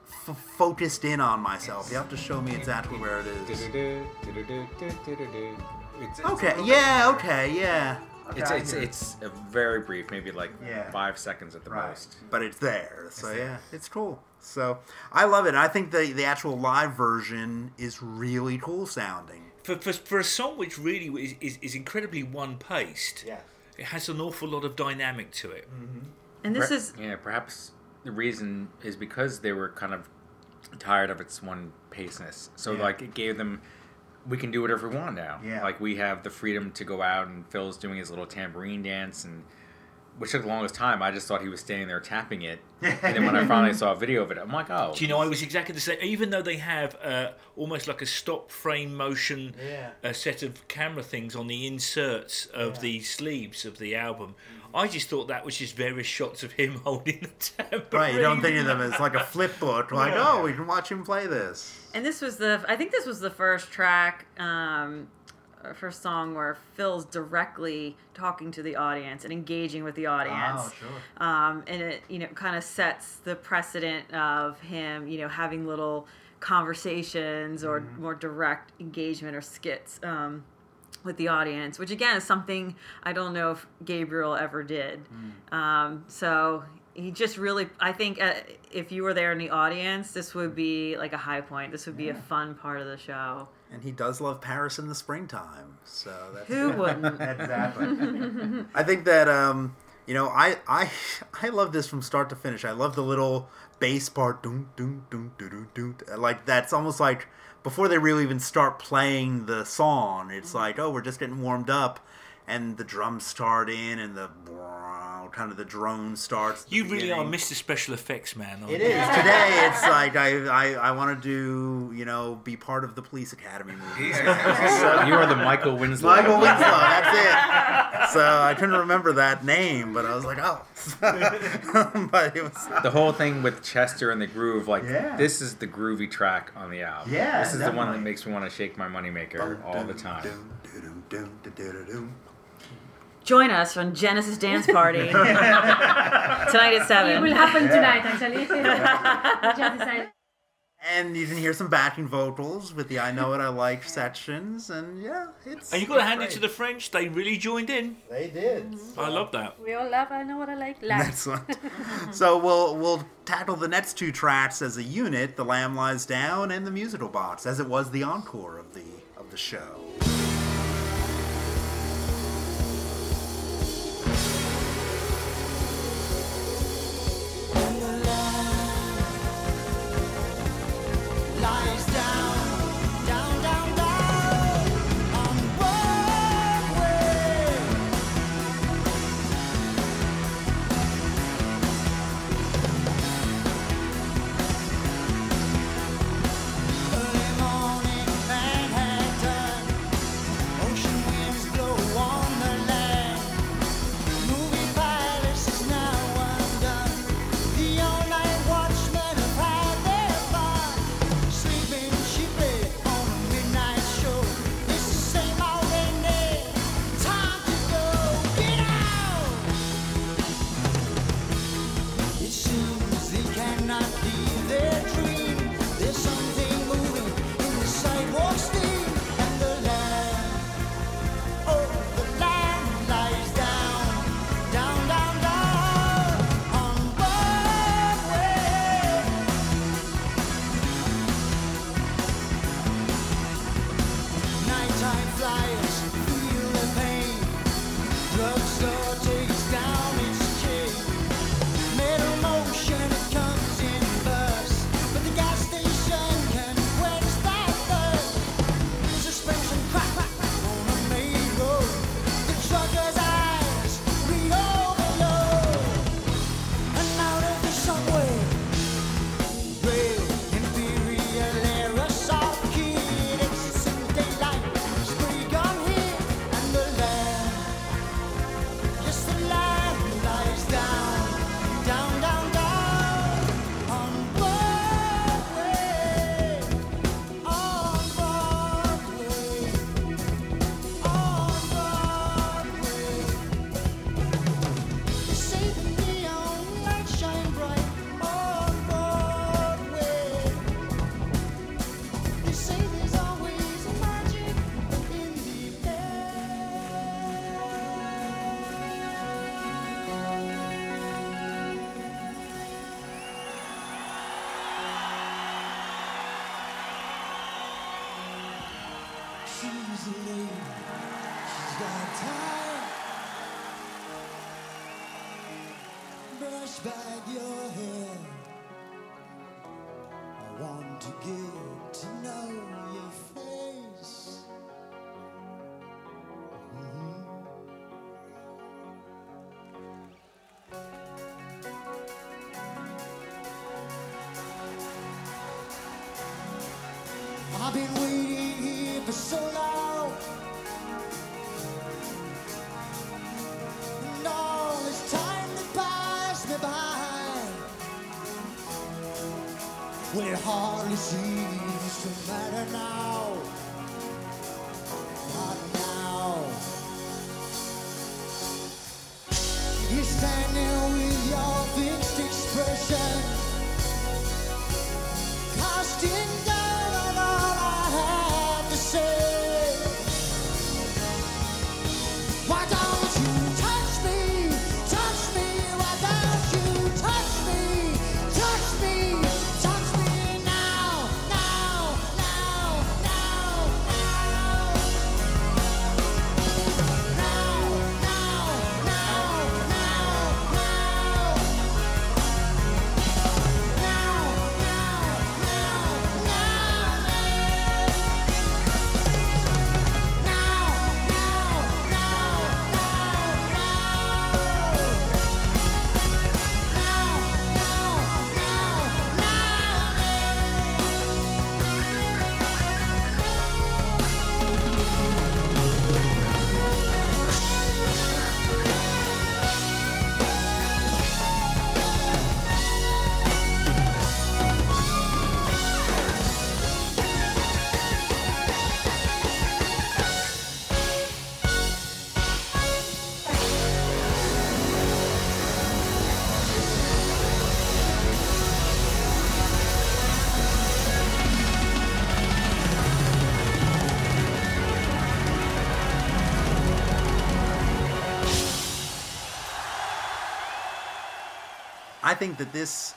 f- focused in on myself. You have to show me exactly where it is. It's, it's, Okay, yeah, okay, yeah. It's it's it's a very brief, maybe like Yeah. five seconds at the most. But it's there, so yeah, it's cool. So I love it. I think the the actual live version is really cool sounding. For, for, for a song which really is, is, is incredibly one paced, Yeah, it has an awful lot of dynamic to it. Mm-hmm. and this Per- is yeah, perhaps the reason is because they were kind of tired of its one paceness. So Yeah. like it gave them we can do whatever we want now. Yeah. Like we have the freedom to go out and Phil's doing his little tambourine dance and which took the longest time. I just thought he was standing there tapping it. and then when I finally saw a video of it, I'm like, oh. Do you know, I was exactly the same. Even though they have uh, almost like a stop frame motion Yeah. a set of camera things on the inserts of the sleeves of the album, Mm-hmm. I just thought that was just various shots of him holding the tambourine. Right, you don't think of them as like a flip book, like, oh, we can watch him play this. and this was the I think this was the first track, um, uh, first song where Phil's directly talking to the audience and engaging with the audience. Oh, sure. um, and it you know kind of sets the precedent of him you know having little conversations or Mm-hmm. more direct engagement or skits um, with the audience, which again is something I don't know if Gabriel ever did. Um, so he just really, I think uh, if you were there in the audience, this would be like a high point. This would be a fun part of the show. And he does love Paris in the springtime, so that's Who wouldn't? Exactly. I think that um, you know, I I I love this from start to finish. I love the little bass part, doom doom doom doom doom doom. Like that's almost like before they really even start playing the song. It's mm-hmm. like, oh, we're just getting warmed up, and the drums start in, and the kind of the drone starts. the You really are. Mr. Special Effects man. Aren't It you? is today. It's like I I, I want to do you know be part of the police academy movie. you are the Michael Winslow. Michael Winslow, that's it. So I couldn't remember that name, but I was like, oh. but it was. The whole thing with Chester and the groove, like Yeah. this is the groovy track on the album. Yeah, this is the one that makes me want to shake my moneymaker all the time. Join us on Genesis Dance Party tonight at seven. It seven. will happen tonight, actually. And you can hear some backing vocals with the "I Know What I Like" sections, and yeah, it's. And you got to it's hand it to the French. They really joined in. They did. I love that. We all love. I know what I like. Laugh. Next one. so we'll we'll tackle the next two tracks as a unit: "The Lamb Lies Down" and "The Musical Box," as it was the encore of the of the show. You're standing think that this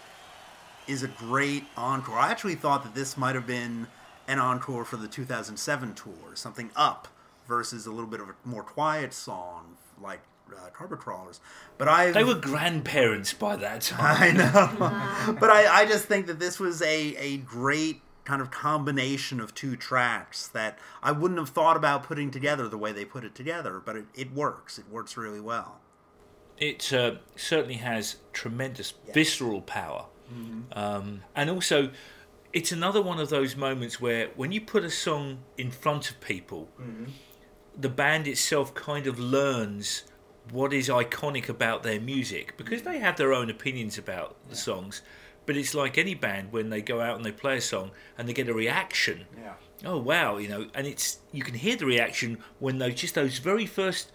is a great encore. I actually thought that this might have been an encore for the 2007 tour, something up versus a little bit of a more quiet song like uh, Carpet Crawlers. But I They were grandparents by that time. I know. but I, I just think that this was a, a great kind of combination of two tracks that I wouldn't have thought about putting together the way they put it together, but it, it works. It works really well. It uh, certainly has tremendous visceral power. Um, and also, it's another one of those moments where when you put a song in front of people, the band itself kind of learns what is iconic about their music because they have their own opinions about the songs. But it's like any band when they go out and they play a song and they get a reaction. Yeah. Oh wow, you know, and it's you can hear the reaction when those just those very first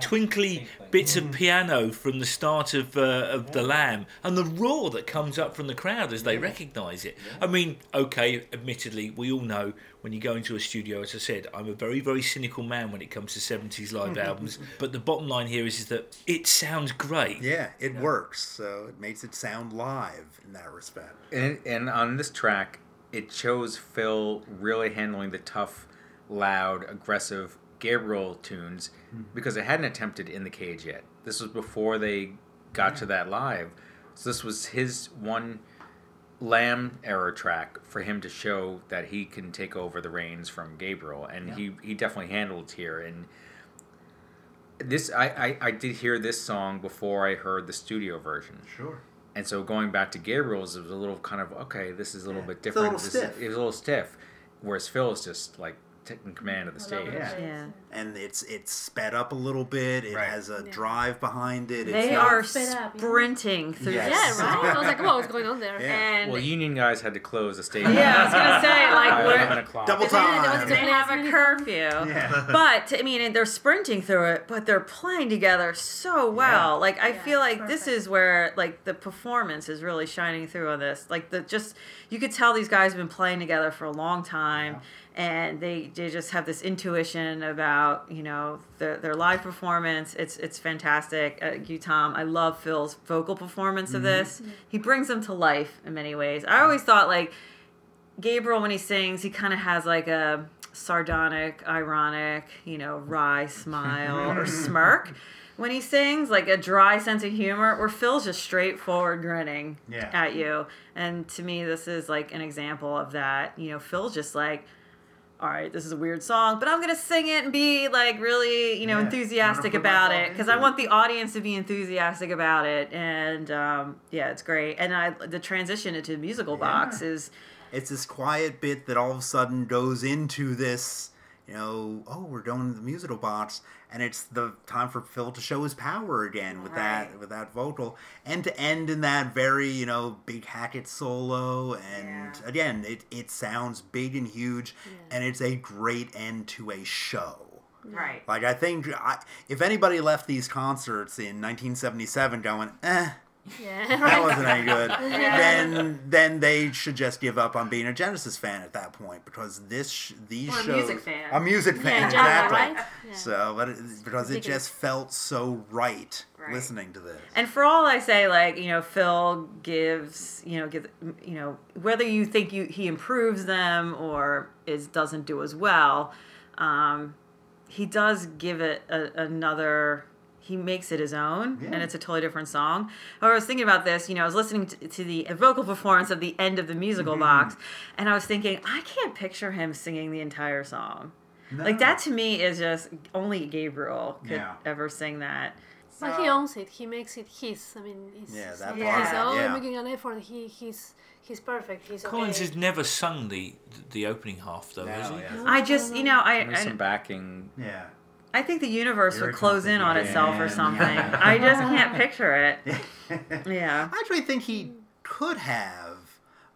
twinkly bits of piano from the start of uh, of the Lamb and the roar that comes up from the crowd as they recognise it. I mean, okay, admittedly, we all know when you go into a studio, as I said, I'm a very very cynical man when it comes to 70s live albums. But the bottom line here is, is that it sounds great. Yeah, it works. So it makes it sound live in that respect. And, and on this track, it shows Phil really handling the tough, loud, aggressive Gabriel tunes hmm. because it hadn't attempted in the cage yet. This was before they got to that live. So this was his one Lamb era track for him to show that he can take over the reins from Gabriel, and he he definitely handled here. And this I, I I did hear this song before I heard the studio version. Sure. And so going back to Gabriel's, it was a little kind of okay. This is a little bit It's a different. little This is- it was a little stiff, whereas Phil is just like taking command of the stage. Yeah. Yeah. And it's it's sped up a little bit. It Right. has a drive behind it. It's They not- are sped up, yeah. sprinting through Yes. Yeah, right. I was like, what was going on there? Yeah. And Well, union guys had to close the stage. yeah, I was gonna say like we're, o'clock. Double They had- there was time. the they have a curfew. Yeah. But I mean, and they're sprinting through it, but they're playing together so well. Yeah. Like I Yeah, feel like this is where like the performance is really shining through on this. Like the just you could tell these guys have been playing together for a long time, and they they just have this intuition about you know their their live performance. It's it's fantastic. Uh, you Tom, I love Phil's vocal performance of this. He brings them to life in many ways. I always thought like. Gabriel, when he sings, he kind of has like a sardonic, ironic, you know, wry smile or smirk when he sings, like a dry sense of humor, where Phil's just straightforward grinning Yeah. at you. And to me, this is like an example of that. You know, Phil's just like, all right, this is a weird song, but I'm gonna sing it and be like really, you know, Yeah. enthusiastic about it because I want the audience to be enthusiastic about it. And um, yeah, it's great. And I the transition into the musical box is it's this quiet bit that all of a sudden goes into this, you know, oh, we're going to the musical box, and it's the time for Phil to show his power again with that with that vocal, and to end in that very, you know, big Hackett solo, and Yeah. again, it it sounds big and huge, and it's a great end to a show. right. Like I think I, if anybody left these concerts in 1977 going, eh, Yeah, that wasn't any good, then then they should just give up on being a Genesis fan at that point because this sh- these Or a shows music fan. a music fan in general, exactly. right? Yeah. So, but it, because it Ridiculous. just felt so right, Right. listening to this. And for all I say, like you know, Phil gives you know, gives you know, whether you think you he improves them or is doesn't do as well, um, he does give it a, another. He makes it his own, Yeah. and it's a totally different song. I was thinking about this. You know, I was listening to, to the vocal performance of the end of the musical Mm-hmm. box, and I was thinking, I can't picture him singing the entire song. Like that to me is just only Gabriel could Yeah. ever sing that. But he owns it. He makes it his. I mean, it's, Yeah, it's that not part, his own. yeah. Making an effort. He he's he's perfect. He's Collins okay. has never sung the the opening half though, has he? yeah. I just, you know, I, I some backing. yeah. I think the universe Very would close in on itself or something. Yeah. I just can't picture it. Yeah. I actually think he could have,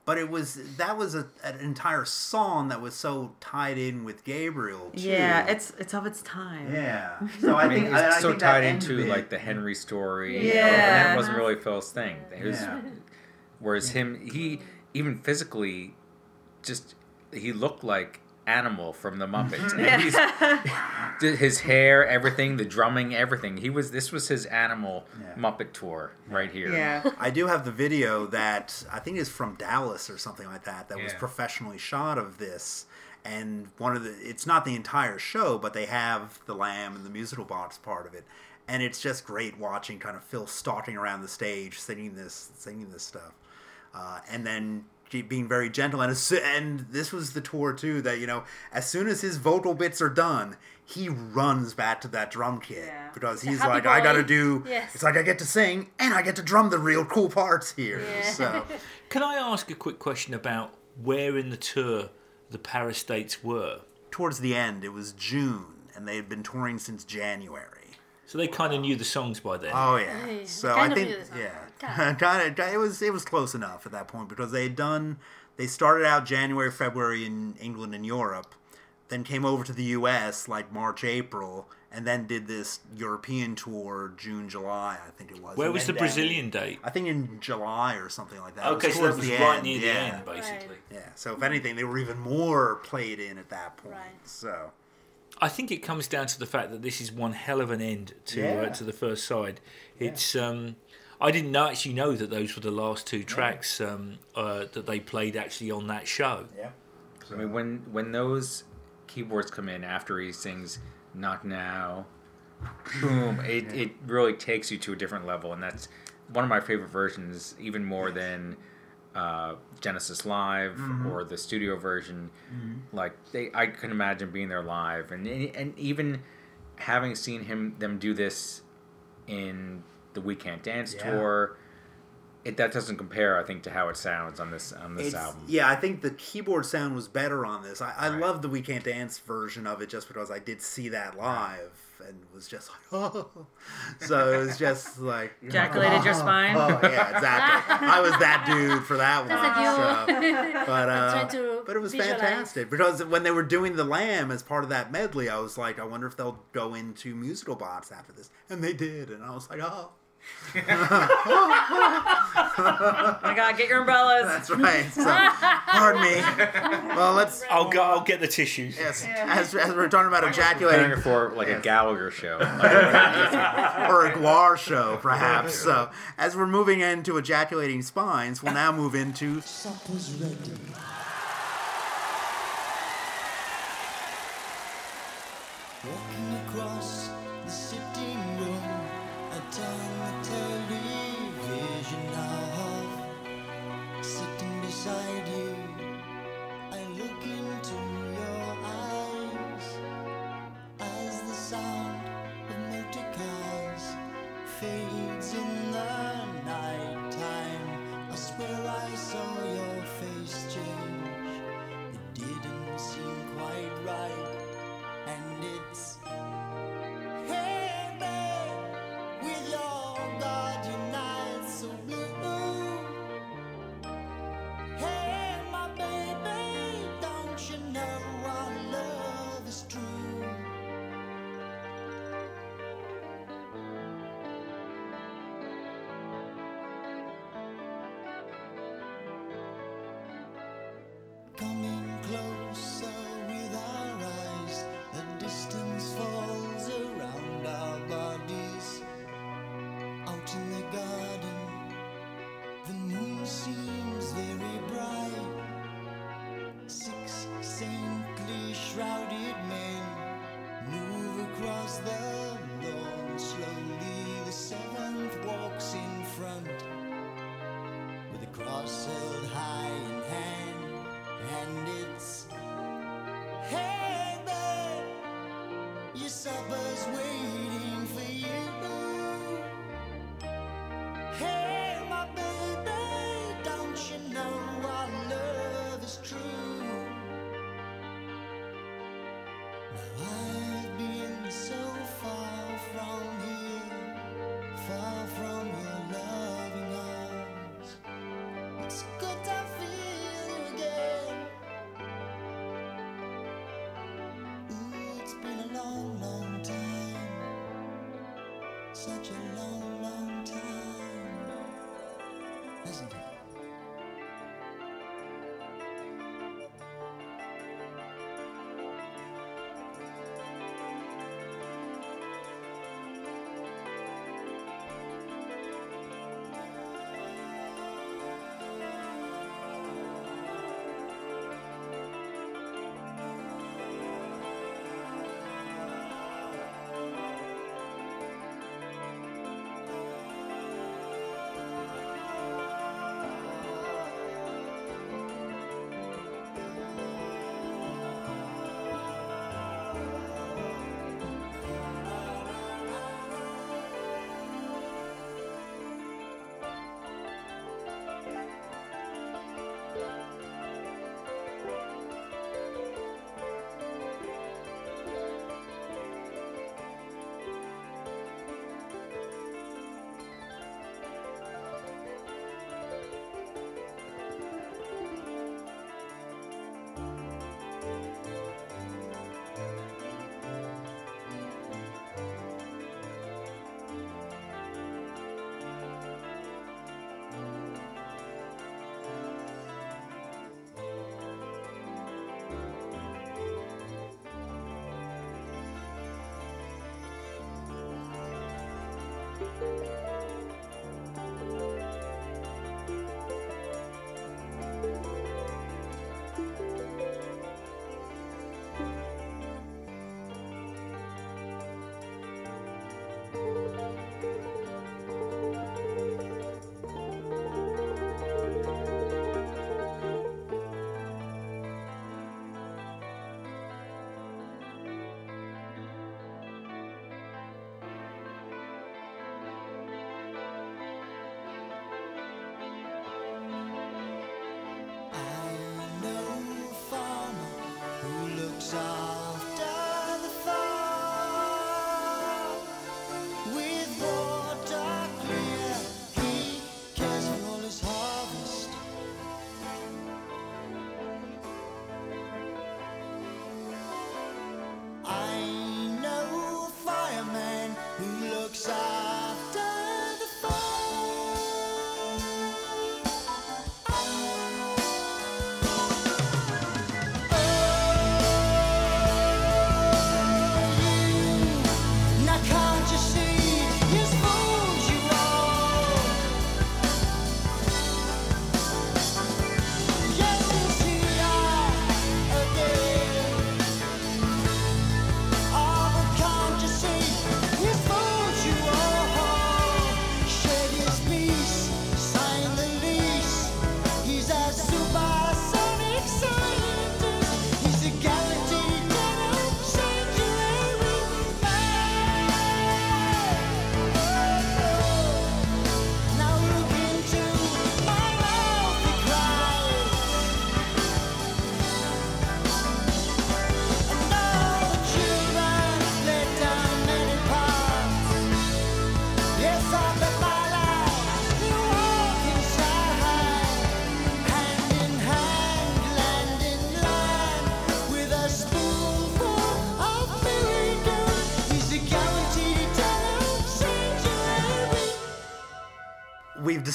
but it was that was a, an entire song that was so tied in with Gabriel too. Yeah, it's it's of its time. yeah. So I, I mean, think it's I, I so think tied into bit- like the Henry story. Yeah. and it wasn't really Phil's thing. It was, Yeah. Whereas him, he even physically, just he looked like animal from the Muppets. And he's, his hair, everything, the drumming, everything. He was. This was his animal Yeah. Muppet tour right here. Yeah. I do have the video that I think is from Dallas or something like that that was professionally shot of this. And one of the it's not the entire show, but they have the lamb and the musical box part of it. And it's just great watching kind of Phil stalking around the stage singing this singing this stuff. Uh, and then ge- being very gentle and as, and this was the tour too that you know as soon as his vocal bits are done he runs back to that drum kit Yeah. because a he's happy like I got to do Yes. it's like I get to sing and I get to drum the real cool parts here. Yeah. So Can I ask a quick question about where in the tour the Paris dates were? towards the end, it was June, and they had been touring since January. So they kind of knew the songs by then. Oh yeah. Hey, So I think knew the song. yeah, kind of. It was it was close enough at that point because they had done. They started out January, February in England and Europe, then came over to the U.S. like March, April, and then did this European tour June, July. I think it was. Where and was the then down- Brazilian date? I think in July or something like that. Okay, so that was right end, near the end, basically. Yeah. So if anything, they were even more played in at that point. Right. So I think it comes down to the fact that this is one hell of an end to Yeah. uh, to the first side. It's um, I didn't know, actually know that those were the last two tracks um, uh, that they played actually on that show. yeah. I mean, when when those keyboards come in after he sings "Not Now," boom, it, it really takes you to a different level, and that's one of my favorite versions, even more than uh, Genesis Live or the studio version. Like they, I can imagine being there live, and and even having seen him them do this in the We Can't Dance Yeah. tour. It, that doesn't compare, I think, to how it sounds on this on this It's- album. Yeah, I think the keyboard sound was better on this. I, I Right. love the We Can't Dance version of it just because I did see that live and was just like, oh. So it was just like. Ejaculated your spine. Oh, yeah, exactly. I was that dude for that one. That's a so- but, uh, but it was visualize. fantastic because when they were doing the Lamb as part of that medley, I was like, I wonder if they'll go into musical box after this. And they did. And I was like, oh. Oh my God, get your umbrellas. That's right. So, pardon me. Well, let's. I'll go. I'll get the tissues. Yes, as, as we're talking about ejaculating, for like a Gallagher show. or a GWAR show, perhaps. So, as we're moving into ejaculating spines, we'll now move into Supper's ready. Such a long,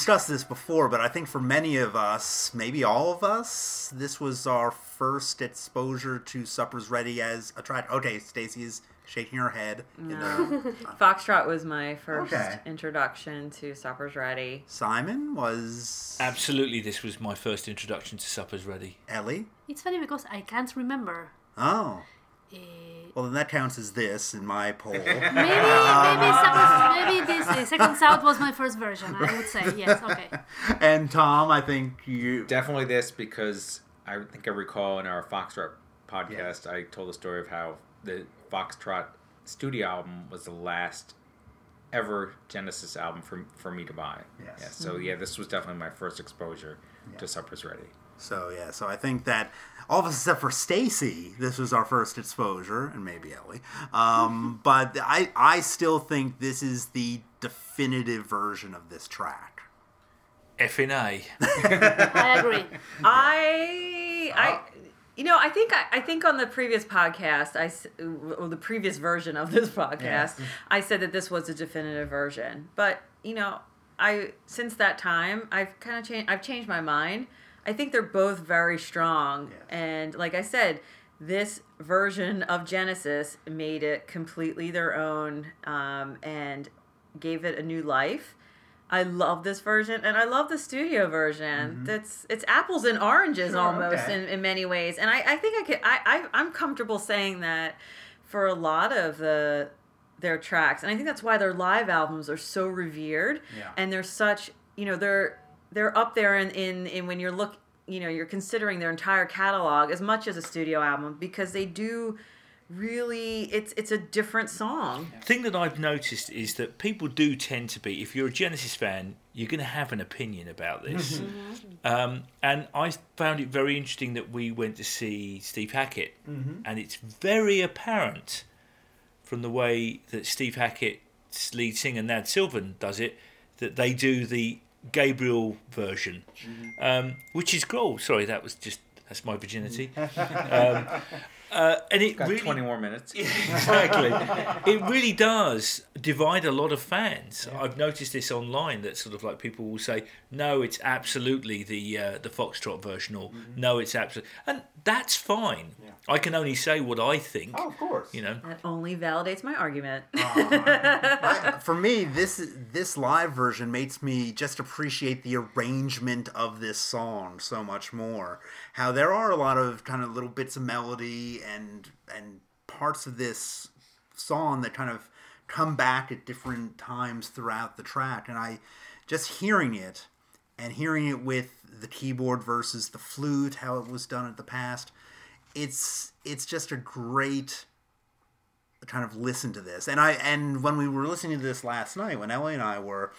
discussed this before, but I think for many of us, maybe all of us, this was our first exposure to Supper's Ready as a track. Okay, Stacy is shaking her head. in the- Foxtrot was my first Okay. introduction to Supper's Ready. Simon was Absolutely, this was my first introduction to Supper's Ready. Ellie. It's funny because I can't remember. Oh, Uh, well then that counts as this in my poll. maybe maybe Supper's, maybe this uh, Seconds Out was my first version. I would say yes. Okay. and Tom, I think you. Definitely this because I think I recall in our Foxtrot podcast, I told the story of how the Foxtrot studio album was the last ever Genesis album for, for me to buy. Yes. Yeah, so yeah, this was definitely my first exposure to Supper's Ready. So yeah, so I think that all of us except for Stacy, this was our first exposure, and maybe Ellie. Um, but I I still think this is the definitive version of this track. Effing I agree. I I you know I think I, I think on the previous podcast I or the previous version of this podcast I said that this was a definitive version but you know I since that time I've kind of changed I've changed my mind I think they're both very strong Yes. and like I said this version of Genesis made it completely their own um, and gave it a new life I love this version, and I love the studio version. That's it's apples and oranges Sure, almost okay. in, in many ways, and I, I think I could I, I I'm comfortable saying that for a lot of the their tracks, and I think that's why their live albums are so revered, Yeah. and they're such you know they're they're up there in in, in when you're look you know you're considering their entire catalog as much as a studio album because they do really it's it's a different song. thing that I've noticed is that people do tend to be, if you're a Genesis fan, you're going to have an opinion about this. Mm-hmm. Mm-hmm. um, and I found it very interesting that we went to see Steve Hackett, mm-hmm. and it's very apparent from the way that Steve Hackett's lead singer Nad Sylvan does it that they do the Gabriel version, um, which is cool. Sorry, that was just that's my virginity. um, uh, and it Got really 20 more minutes. exactly. it really does divide a lot of fans. I've noticed this online that sort of like people will say, "No, it's absolutely the uh, the Foxtrot version," or "No, it's absolutely," and that's fine. I can only say what I think. Oh, of course. You know, That only validates my argument. For me, this this live version makes me just appreciate the arrangement of this song so much more. How there are a lot of kind of little bits of melody and and parts of this song that kind of come back at different times throughout the track, and I just hearing it and hearing it with the keyboard versus the flute, how it was done at the past. It's it's just a great kind of listen to this. And I and when we were listening to this last night, when Ellie and I were,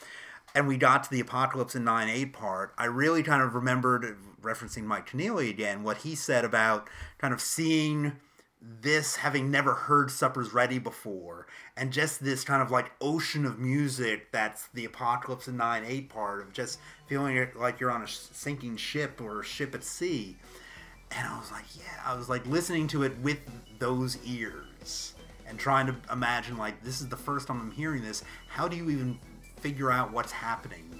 and we got to the Apocalypse in nine eight part, I really kind of remembered referencing Mike Keneally again, what he said about kind of seeing this having never heard Supper's Ready before, and just this kind of like ocean of music that's the Apocalypse in nine eight part of just feeling like you're on a sinking ship or a ship at sea. And I was like, yeah, I was like listening to it with those ears and trying to imagine like this is the first time I'm hearing this. How do you even figure out what's happening?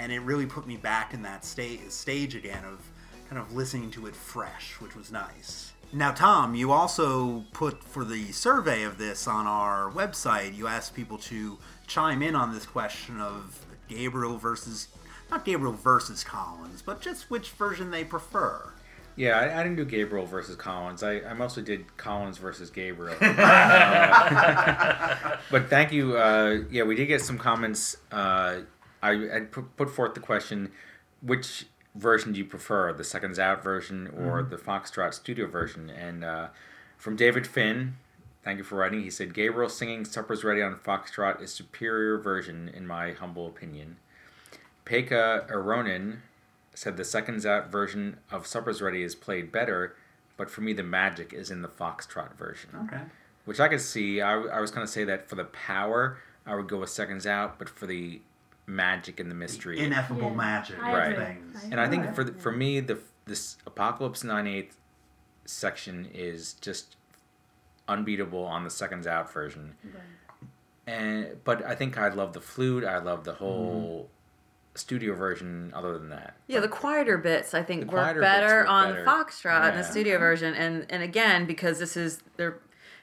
And it really put me back in that sta- stage again of kind of listening to it fresh, which was nice. Now, Tom, you also put for the survey of this on our website, you asked people to chime in on this question of Gabriel versus, not Gabriel versus Collins, but just which version they prefer. Yeah, I, I didn't do Gabriel versus Collins. I, I mostly did Collins versus Gabriel. Uh, but thank you. Uh, yeah, we did get some comments. Uh, I, I put put forth the question: which version do you prefer, the Seconds Out version or the Foxtrot Studio version? And uh, from David Finn, thank you for writing. He said Gabriel singing "Supper's Ready" on Foxtrot is superior version in my humble opinion. Pekka Aronin said the Seconds Out version of Supper's Ready is played better, but for me the magic is in the Foxtrot version. Okay. Which I could see. I, I was going to say that for the power, I would go with Seconds Out, but for the magic and the mystery. Ineffable Yeah. magic I of agree. things. and I think for the, for me, the this Apocalypse 98 section is just unbeatable on the Seconds Out version. And but I think I love the flute. I love the whole mm-hmm. studio version other than that. Yeah, the quieter bits I think The work better work on better. the Foxtrot and the studio version, and and again because this is they're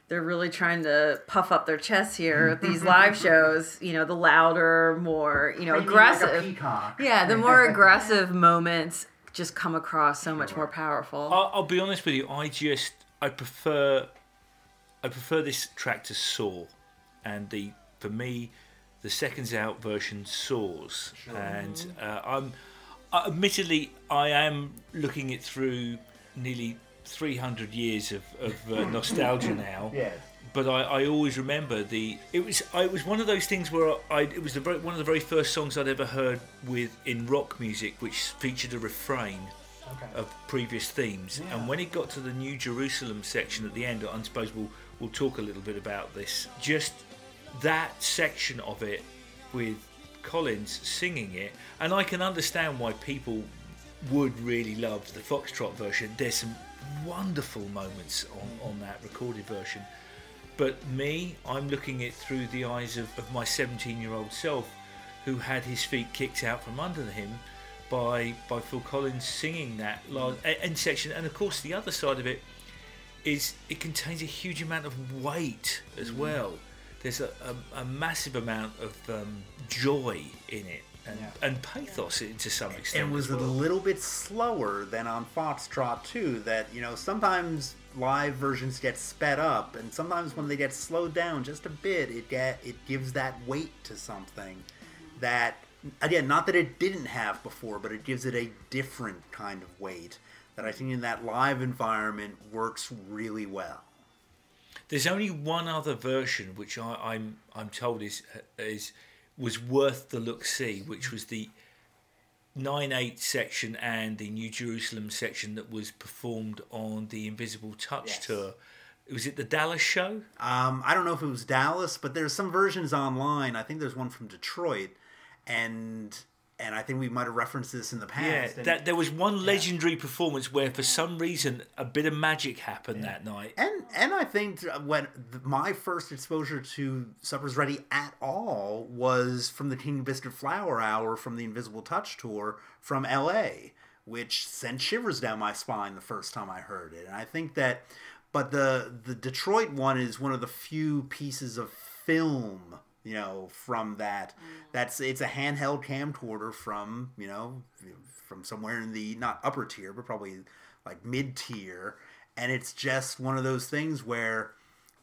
they're really trying to puff up their chests here. at These live shows, you know, the louder, more you know Screaming aggressive. peacock. yeah, the more aggressive moments just come across so much more powerful. I'll, I'll be honest with you. I just I prefer I prefer this track to Soar, and the for me the seconds out version soars, and uh, I'm uh, admittedly I am looking it through nearly 300 years of, of uh, nostalgia now. Yes. But I, I always remember the it was I, it was one of those things where I it was the very, one of the very first songs I'd ever heard with in rock music which featured a refrain of previous themes. And when it got to the New Jerusalem section at the end, I suppose we'll we'll talk a little bit about this. Just that section of it with Collins singing it, and I can understand why people would really love the Foxtrot version. There's some wonderful moments on, on that recorded version. But me, I'm looking it through the eyes of, of my 17 year old self who had his feet kicked out from under him by by Phil Collins singing that last end section. And of course, the other side of it is it contains a huge amount of weight as well. There's a, a, a massive amount of um, joy in it and, and pathos to some extent. It was as a little bit slower than on Foxtrot too. That you know sometimes live versions get sped up, and sometimes when they get slowed down just a bit, it get it gives that weight to something that again, not that it didn't have before, but it gives it a different kind of weight that I think in that live environment works really well. There's only one other version which I, I'm I'm told is is was worth the look see, which was the nine eight section and the New Jerusalem section that was performed on the Invisible Touch Yes. tour. Was it the Dallas show? Um, I don't know if it was Dallas, but there's some versions online. I think there's one from Detroit, and and I think we might have referenced this in the past. Yeah, that there was one legendary performance where for some reason a bit of magic happened that night. And and I think when my first exposure to Supper's Ready at all was from the King Biscuit Flower Hour from the Invisible Touch tour from L.A., which sent shivers down my spine the first time I heard it. And I think that, but the the Detroit one is one of the few pieces of film you know from that. That's it's a handheld camcorder from you know from somewhere in the not upper tier but probably like mid tier and it's just one of those things where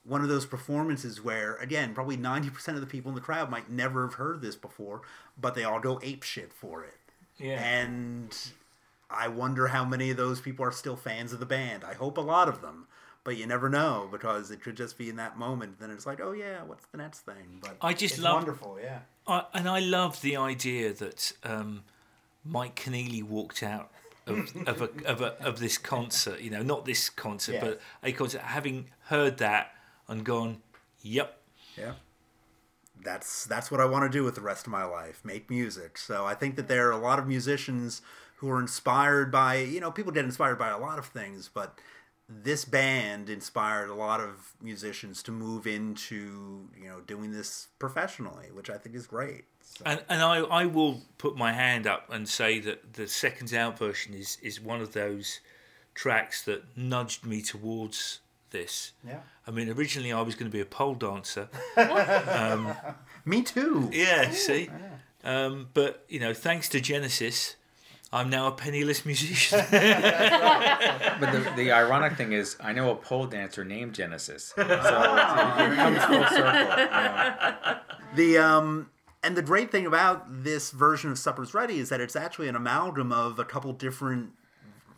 one of those performances where again probably 90% of the people in the crowd might never have heard this before but they all go ape shit for it. Yeah. and i wonder how many of those people are still fans of the band. I hope a lot of them but you never know because it could just be in that moment then it's like oh yeah what's the next thing but I just it's love- wonderful yeah I, and I love the idea that um, Mike Keneally walked out of of, a, of, a, of this concert. You know, not this concert, Yeah. but a concert. Having heard that and gone, "Yep, Yeah. That's that's what I want to do with the rest of my life, make music. So I think that there are a lot of musicians who are inspired by, you know, people get inspired by a lot of things, but this band inspired a lot of musicians to move into, you know, doing this professionally, which I think is great. So, And and I, I will put my hand up and say that the seconds out version is is one of those tracks that nudged me towards this. Yeah. I mean, originally I was going to be a pole dancer. me too. Yeah, see. Um, but you know, thanks to Genesis, I'm now a penniless musician. But the, the ironic thing is, I know a pole dancer named Genesis. So it comes full circle. you know. The um and the great thing about this version of Supper's Ready is that it's actually an amalgam of a couple different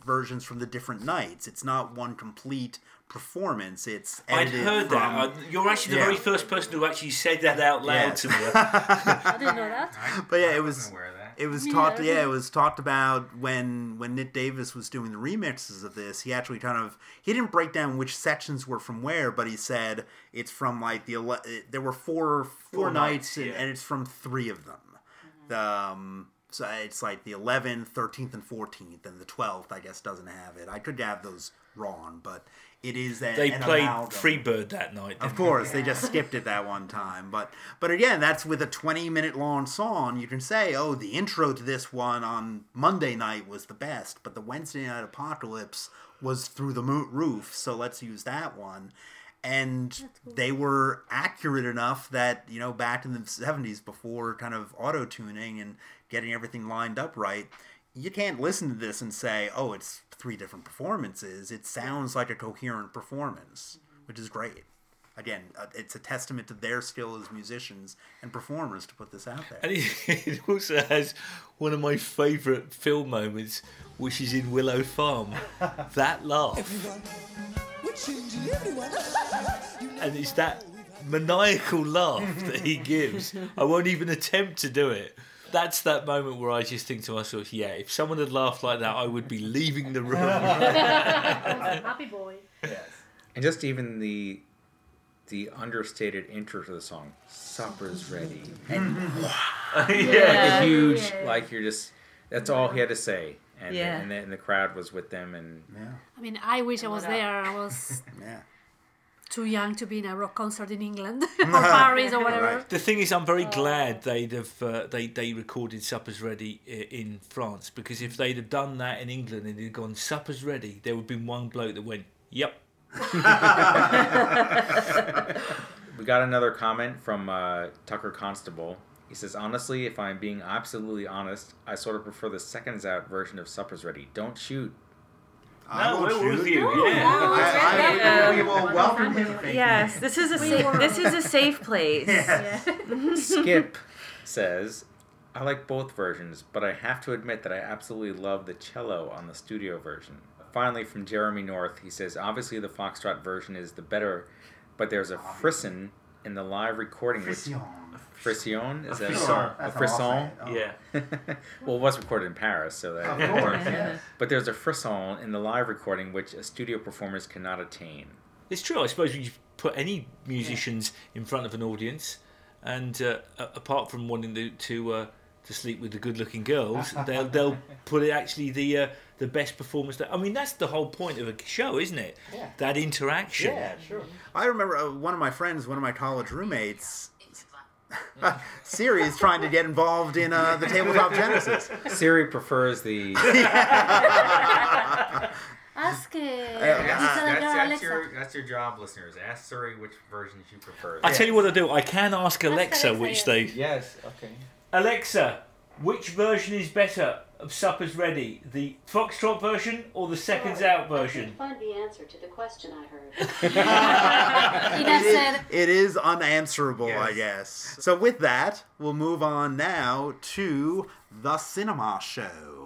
versions from the different nights. It's not one complete performance. It's I'd heard from, that. I- You're actually the Yeah. very first person who actually said that out loud Yeah. to me. I didn't know that. But yeah, it I was wasn't aware of that. it was Yeah. talked yeah, it was talked about when when Nick Davis was doing the remixes of this. He actually kind of he didn't break down which sections were from where, but he said it's from like the ele- there were four four, Four nights, nights, and, yeah. and it's from three of them. Um So it's like the 11th, 13th, and 14th, and the 12th, I guess, doesn't have it. I could have those wrong, but it is that They an played amalgam. Freebird that night. Of didn't course, they just skipped it that one time. But but again, that's with a 20 minute long song. You can say, oh, the intro to this one on Monday night was the best, but the Wednesday night apocalypse was through the mo- roof. So let's use that one. And they were accurate enough that you know back in the 70s, before kind of auto tuning and getting everything lined up right. You can't listen to this and say, "Oh, it's three different performances." It sounds like a coherent performance, which is great again, uh, it's a testament to their skill as musicians and performers to put this out there. And it, it also has one of my favourite film moments, which is in Willow Farm. that laugh. We're changing everyone. And it's that maniacal laugh that he gives. I won't even attempt to do it. That's that moment where I just think to myself, yeah, if someone had laughed like that, I would be leaving the room. Happy boy. And just even the the understated intro to the song, "Supper's ready," and Yeah. a huge Yeah. like you're just that's all he had to say, and Yeah. and, the, and the crowd was with them, and yeah, I mean, I wish I was there. I was yeah. Too young to be in a rock concert in England or Paris or whatever. Right. The thing is, I'm very glad they'd have uh, they they recorded "Supper's Ready" in France because if they'd have done that in England and it'd gone "Supper's Ready," there would have been one bloke that went, "Yep." we got another comment from uh, Tucker Constable. He says, "Honestly, if I'm being absolutely honest, I sort of prefer the seconds out version of Supper's Ready. Don't shoot." I No, won't we're with you. Oh, Yeah. no, I, I, right there. we will welcome him. Yes, this is a safe. This is a safe place. Skip says, "I like both versions, but I have to admit that I absolutely love the cello on the studio version." Finally, from Jeremy North, he says, "Obviously, the foxtrot version is the better, but there's a frisson in the live recording which." Frisson. Frisson is that frisson. a That's how I'll frisson? say it. Yeah. well, it was recorded in Paris, so that. Of course, yes. But there's a frisson in the live recording which a studio performers cannot attain. It's true. I suppose when you put any musicians in front of an audience, and uh, apart from wanting to to, uh, to sleep with the good-looking girls, they'll they'll put it actually the uh, the best performance. That I mean, that's the whole point of a show, isn't it? Yeah. That interaction. Yeah sure. I remember uh, one of my friends, one of my college roommates, Siri is trying to get involved in uh, the tabletop Genesis. Siri prefers the. Ask uh, that's- Mr. Girl Alexa. that's your job, listeners. Ask Siri which versions you prefer. I tell you what I do. I can ask Alexa, Alexa, which they. Yes. Okay. Alexa, which version is better of Supper's Ready? The Foxtrot version or the Seconds Out version? Find the answer to the question I heard. Ina said, It is unanswerable, I guess. So with that, we'll move on now to the cinema show.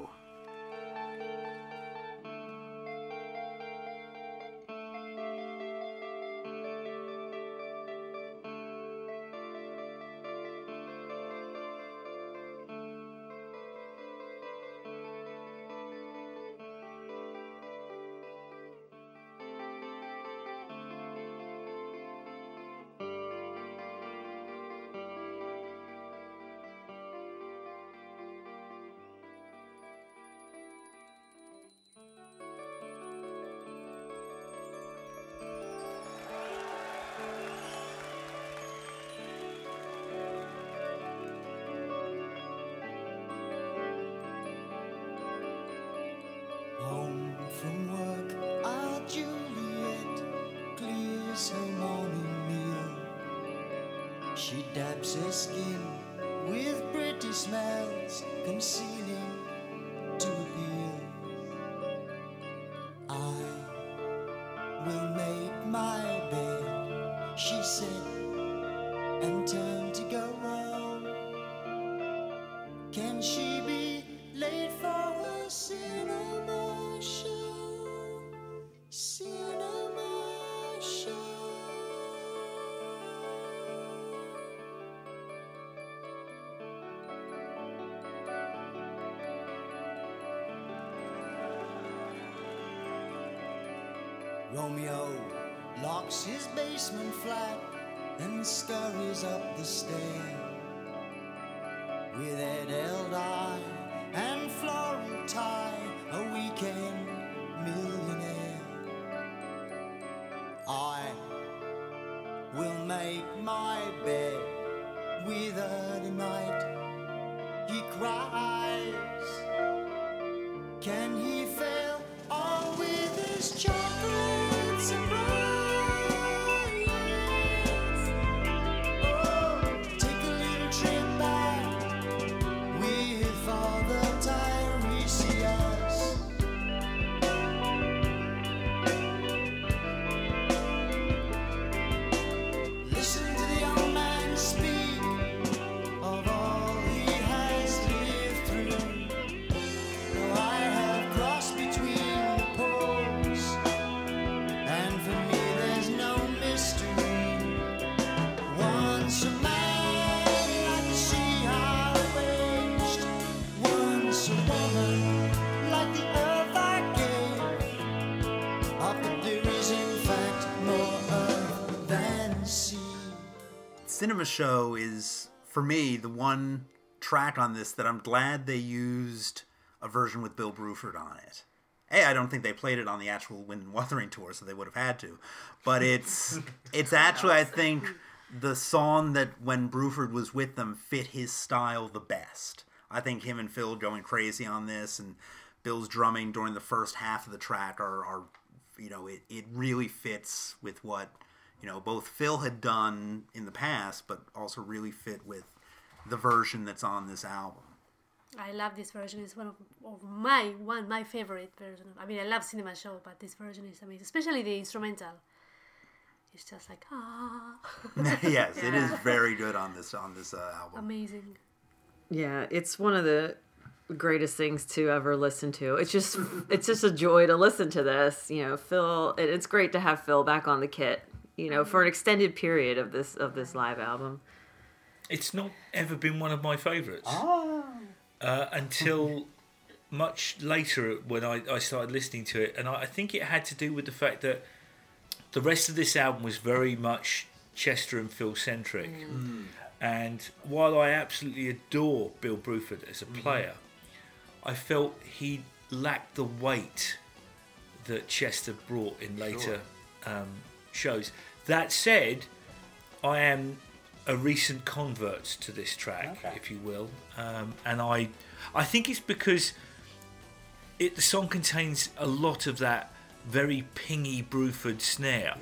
She dabs her skin with pretty smells, concealing Cinema Show is, for me, the one track on this that I'm glad they used a version with Bill Bruford on it. Hey, I don't think they played it on the actual Wind and Wuthering tour, so they would have had to. But it's it's actually, I think, the song that when Bruford was with them fit his style the best. I think him and Phil going crazy on this, and Bill's drumming during the first half of the track are, are you know, it, it really fits with what you know both Phil had done in the past, but also really fit with the version that's on this album. I love this version. It's one of, of my one my favorite version. I mean, I love Cinema Show, but this version is amazing, especially the instrumental. It's just like ah, yes, it is very good on this on this uh, album. amazing. Yeah, it's one of the greatest things to ever listen to. It's just it's just a joy to listen to this. You know, Phil. It, it's great to have Phil back on the kit. You know, for an extended period of this of this live album. It's not ever been one of my favourites Ah. uh, until much later when I, I started listening to it, and I, I think it had to do with the fact that the rest of this album was very much Chester and Phil centric. And while I absolutely adore Bill Bruford as a player, I felt he lacked the weight that Chester brought in later um, shows. That said, I am a recent convert to this track, if you will, um, and I, I think it's because it the song contains a lot of that very pingy Bruford snare,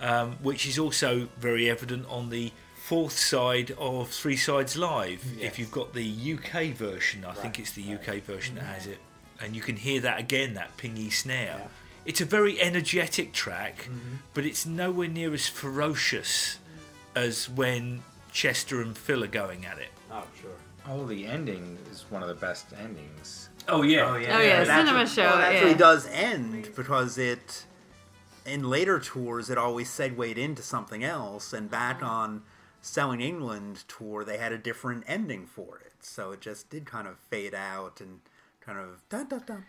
um, which is also very evident on the fourth side of Three Sides Live. If you've got the UK version, I think it's the UK version that has it, and you can hear that again, that pingy snare. It's a very energetic track, mm-hmm. but it's nowhere near as ferocious as when Chester and Phil are going at it. Oh, sure. Oh, the ending is one of the best endings. Oh yeah, Oh, yeah. Oh yeah, It cinema actually- show. well, it yeah. actually does end because it in later tours it always segued into something else, and back on Selling England tour they had a different ending for it, so it just did kind of fade out and kind of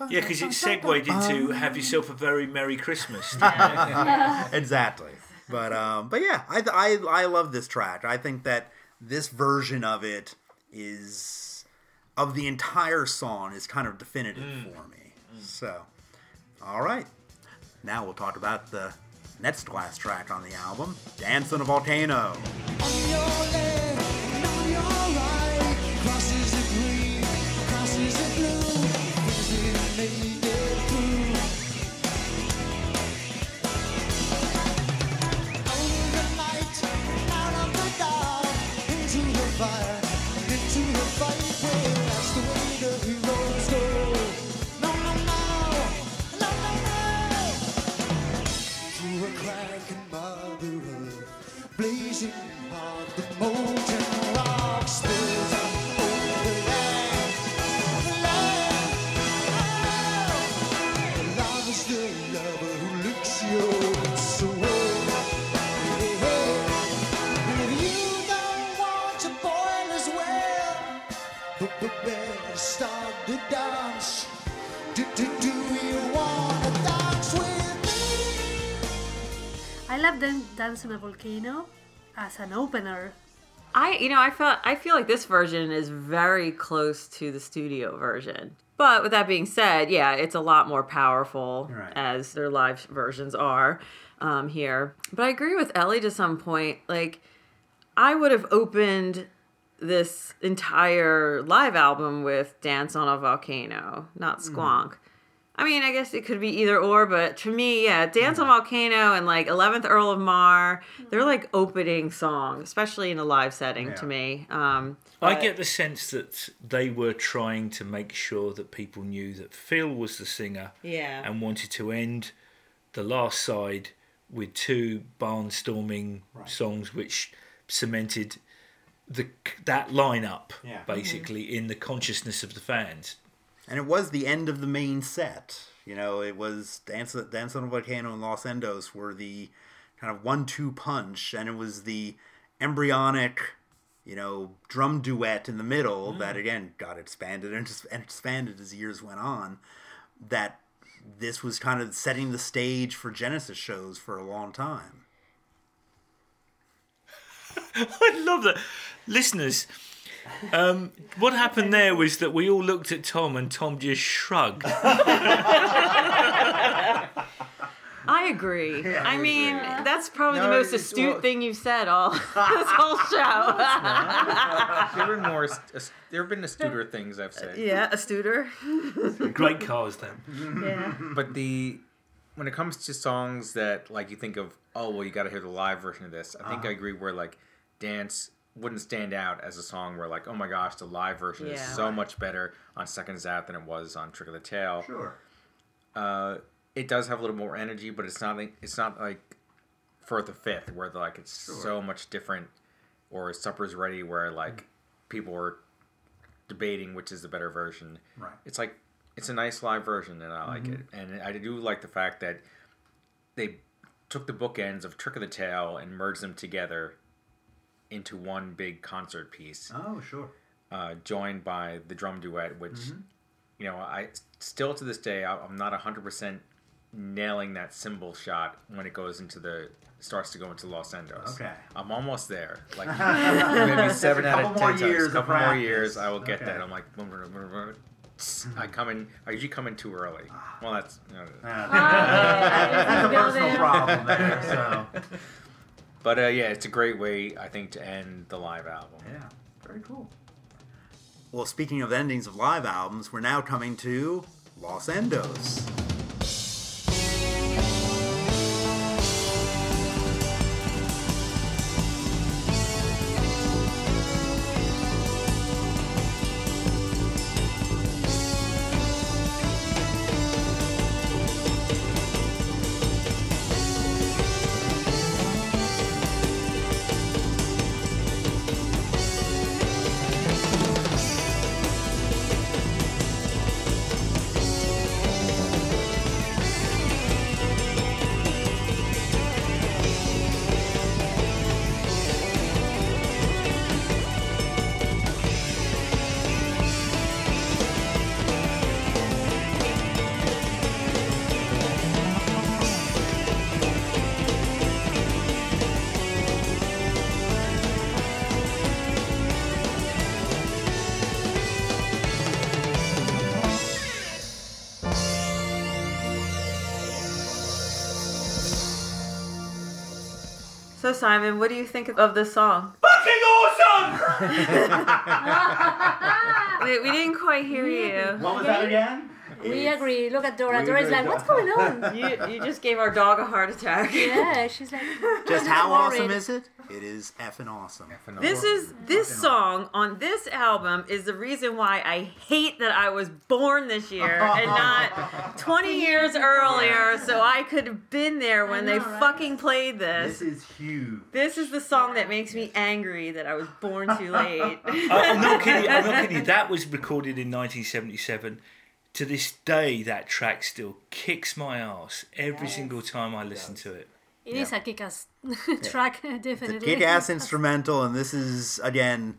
Yeah, because it segued into um, "Have yourself a very merry Christmas." exactly. But um, but yeah, I, I I love this track. I think that this version of it is of the entire song is kind of definitive mm. for me. Mm. So, all right, now we'll talk about the next last track on the album, "Dance on a Volcano." I love them Dance on a Volcano as an opener. I you know I felt I feel like this version is very close to the studio version. But with that being said, yeah, it's a lot more powerful Right. as their live versions are um, here. But I agree with Ellie to some point. Like, I would have opened this entire live album with Dance on a Volcano, not Squonk. I mean, I guess it could be either or, but to me, yeah, Dance on mm. Volcano and like 11th Earl of Mar, they're mm. like opening songs, especially in a live setting to me. Um, I but- get the sense that they were trying to make sure that people knew that Phil was the singer Yeah. and wanted to end the last side with two barnstorming songs which cemented the that lineup Yeah. basically mm-hmm. in the consciousness of the fans. And it was the end of the main set. You know, it was Dance, Dance on a Volcano and Los Endos were the kind of one-two punch, and it was the embryonic, you know, drum duet in the middle mm. that again got expanded and and expanded as years went on. That this was kind of setting the stage for Genesis shows for a long time. I love that. Listeners, um, what happened there was that we all looked at Tom and Tom just shrugged. I agree. I mean, that's probably the most astute well- thing you've said all this whole show. there have been more. There have been astuter things I've said. yeah, astuter. Great cars, then. Yeah. But the when it comes to songs that like you think of, oh well, you got to hear the live version of this. I think I agree. Where like dance wouldn't stand out as a song where like, oh my gosh, the live version is so much better on Seconds Out than it was on Trick of the Tail. Sure. Uh, it does have a little more energy, but it's not like it's not like Firth of Fifth where like it's so much different. Or Supper's Ready, where like people were debating which is the better version. Right. It's like it's a nice live version, and I like it. And I do like the fact that they took the bookends of Trick of the Tail and merged them together into one big concert piece, Oh, sure. uh, joined by the drum duet, which mm-hmm. you know I still to this day I- I'm not hundred percent nailing that cymbal shot when it goes into the starts to go into Los Endos. Okay. I'm almost there. Like maybe seven out of ten more times. years A of couple more practice. years, I will get Okay. that. I'm like, mm-hmm. I come in. I usually come in too early. Ah. Well, that's. You know, That's a personal problem there. So but uh, yeah, it's a great way I think to end the live album. yeah, very cool. Well, speaking of endings of live albums, we're now coming to Los Endos. So Simon, what do you think of this song? Fucking awesome! We, we didn't quite hear you. What was that again? We agree. Look at Dora. Dora's like, what's going on? You you just gave our dog a heart attack. yeah, she's like, Just how worried. awesome is it? It is effing awesome. This is this song on this album is the reason why I hate that I was born this year and not 20 years earlier so I could have been there when they right? fucking played this. This is huge. This is the song that makes me angry that I was born too late. I- I'm not kidding. I'm not kidding. That was recorded in 1977. To this day, that track still kicks my ass every single time I listen to it. It is a kick-ass track, definitely. Kick-ass instrumental, and this is again,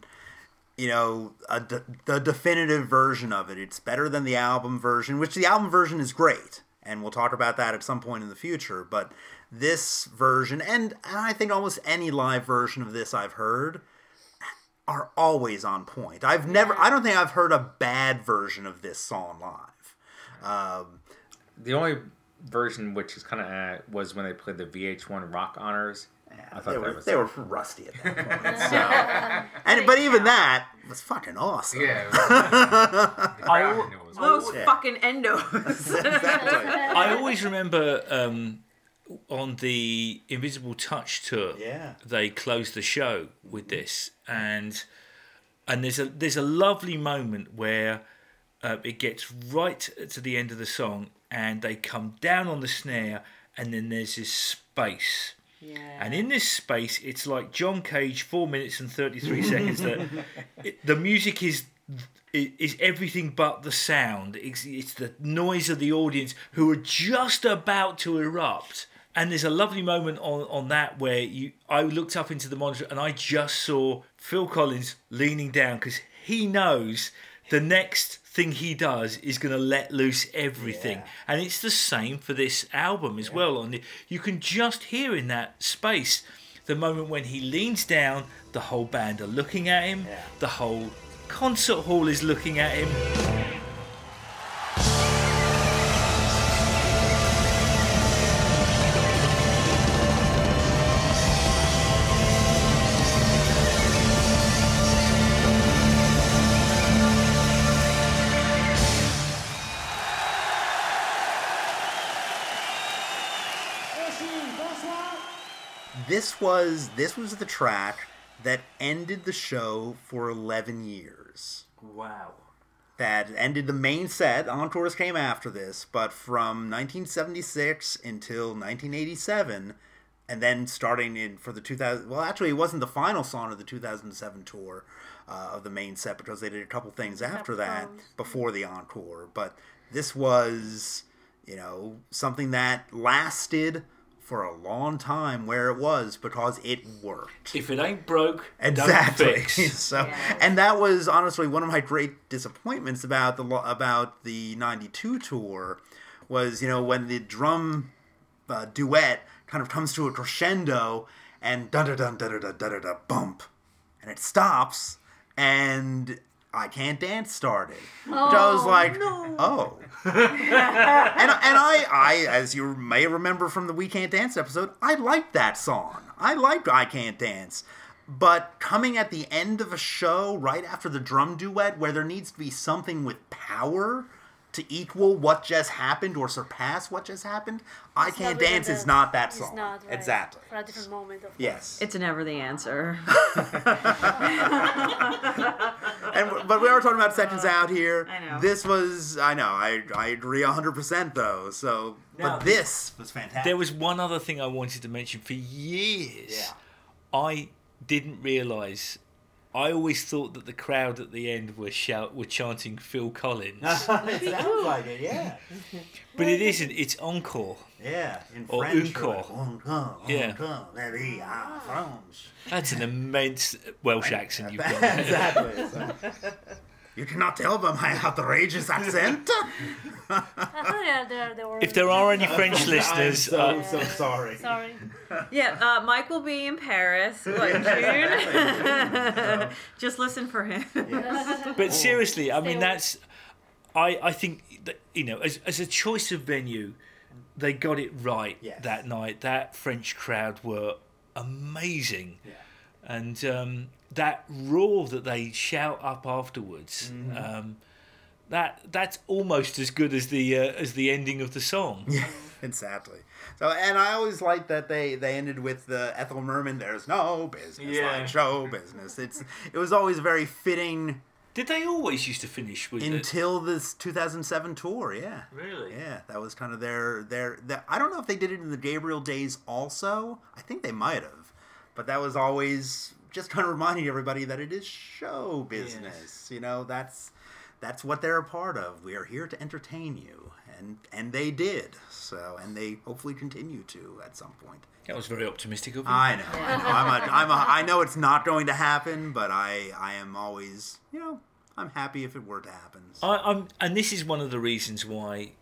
you know, a de- the definitive version of it. It's better than the album version, which the album version is great, and we'll talk about that at some point in the future. But this version, and I think almost any live version of this I've heard, are always on point. I've never, I don't think I've heard a bad version of this song live. Um, The only version which is kind of uh, was when they played the VH1 Rock Honors. I thought they that were was they were rusty at that point. so, and but even that was fucking awesome. yeah. I, Those Yeah. fucking endos. exactly. I always remember um, on the Invisible Touch tour, Yeah. they closed the show with this, and and there's a there's a lovely moment where uh, it gets right to the end of the song, and they come down on the snare, and then there's this space. yeah. And in this space, it's like John Cage, four minutes and thirty three seconds. That it, the music is is everything but the sound. It's, it's the noise of the audience who are just about to erupt. And there's a lovely moment on, on that where you I looked up into the monitor and I just saw Phil Collins leaning down because he knows the next thing he does is going to let loose everything. And it's the same for this album as well. On the, you can just hear in that space the moment when he leans down, the whole band are looking at him, the whole concert hall is looking at him. This was this was the track that ended the show for 11 years. Wow. That ended the main set. Encores came after this, but from 1976 until 1987, and then starting in for the 2000. Well, actually, it wasn't the final song of the 2007 tour uh, of the main set because they did a couple things after that before the encore. But this was, you know, something that lasted for a long time where it was because it worked. If it ain't broke, exactly. so, yeah. and that was honestly one of my great disappointments about the about the '92 tour was you know when the drum uh, duet kind of comes to a crescendo and da da da da da da da bump, and it stops and. I can't dance started, oh, which I was like, oh, and and I, I, as you may remember from the We Can't Dance episode, I liked that song. I liked I Can't Dance. But coming at the end of a show, right after the drum duet, where there needs to be something with power to equal what just happened or surpass what just happened, I It's Can't Dance is not that it's song. not, right. Exactly. For a different moment of Yes. It's never the answer. and but we are talking about sections uh, out here. I know. This was I know I I agree hundred percent though. So Now, but this was fantastic. There was one other thing I wanted to mention for years. yeah. I didn't realise. I always thought that the crowd at the end were shout were chanting Phil Collins, it sounds like it, yeah. but it isn't. It's encore. Yeah, in Or French. encore. like, encore, Yeah. encore, very, ah, France. That's an immense Welsh accent you've got. there. exactly. so. You cannot tell by my outrageous accent. I thought yeah, there, there were. If there are any French listeners, so, uh, so sorry. Sorry. yeah, uh, Mike will be in Paris what, in June. Just listen for him. but seriously, I mean that's. I I think that you know as as a choice of venue, they got it right Yes. that night. That French crowd were amazing, and um, that roar that they shout up afterwards. Mm-hmm. Um, that that's almost as good as the uh, as the ending of the song. Yeah, exactly. So, and I always like that they they ended with the Ethel Merman. There's no business Yeah. like show business. It's it was always very fitting Did they always used to finish with it? until this 2007 tour. Yeah. Really? Yeah, that was kind of their their. their I don't know if they did it in the Gabriel days also. I think they might have, but that was always just kind of reminding everybody that it is show business. You know, that's that's what they're a part of. We are here to entertain you, and and they did so, and they hopefully continue to at some point. That was very optimistic of you. I know. I know. I'm a, I'm a, I know it's not going to happen, but I I am always you know I'm happy if it were to happen. So- I, I'm, and this is one of the reasons why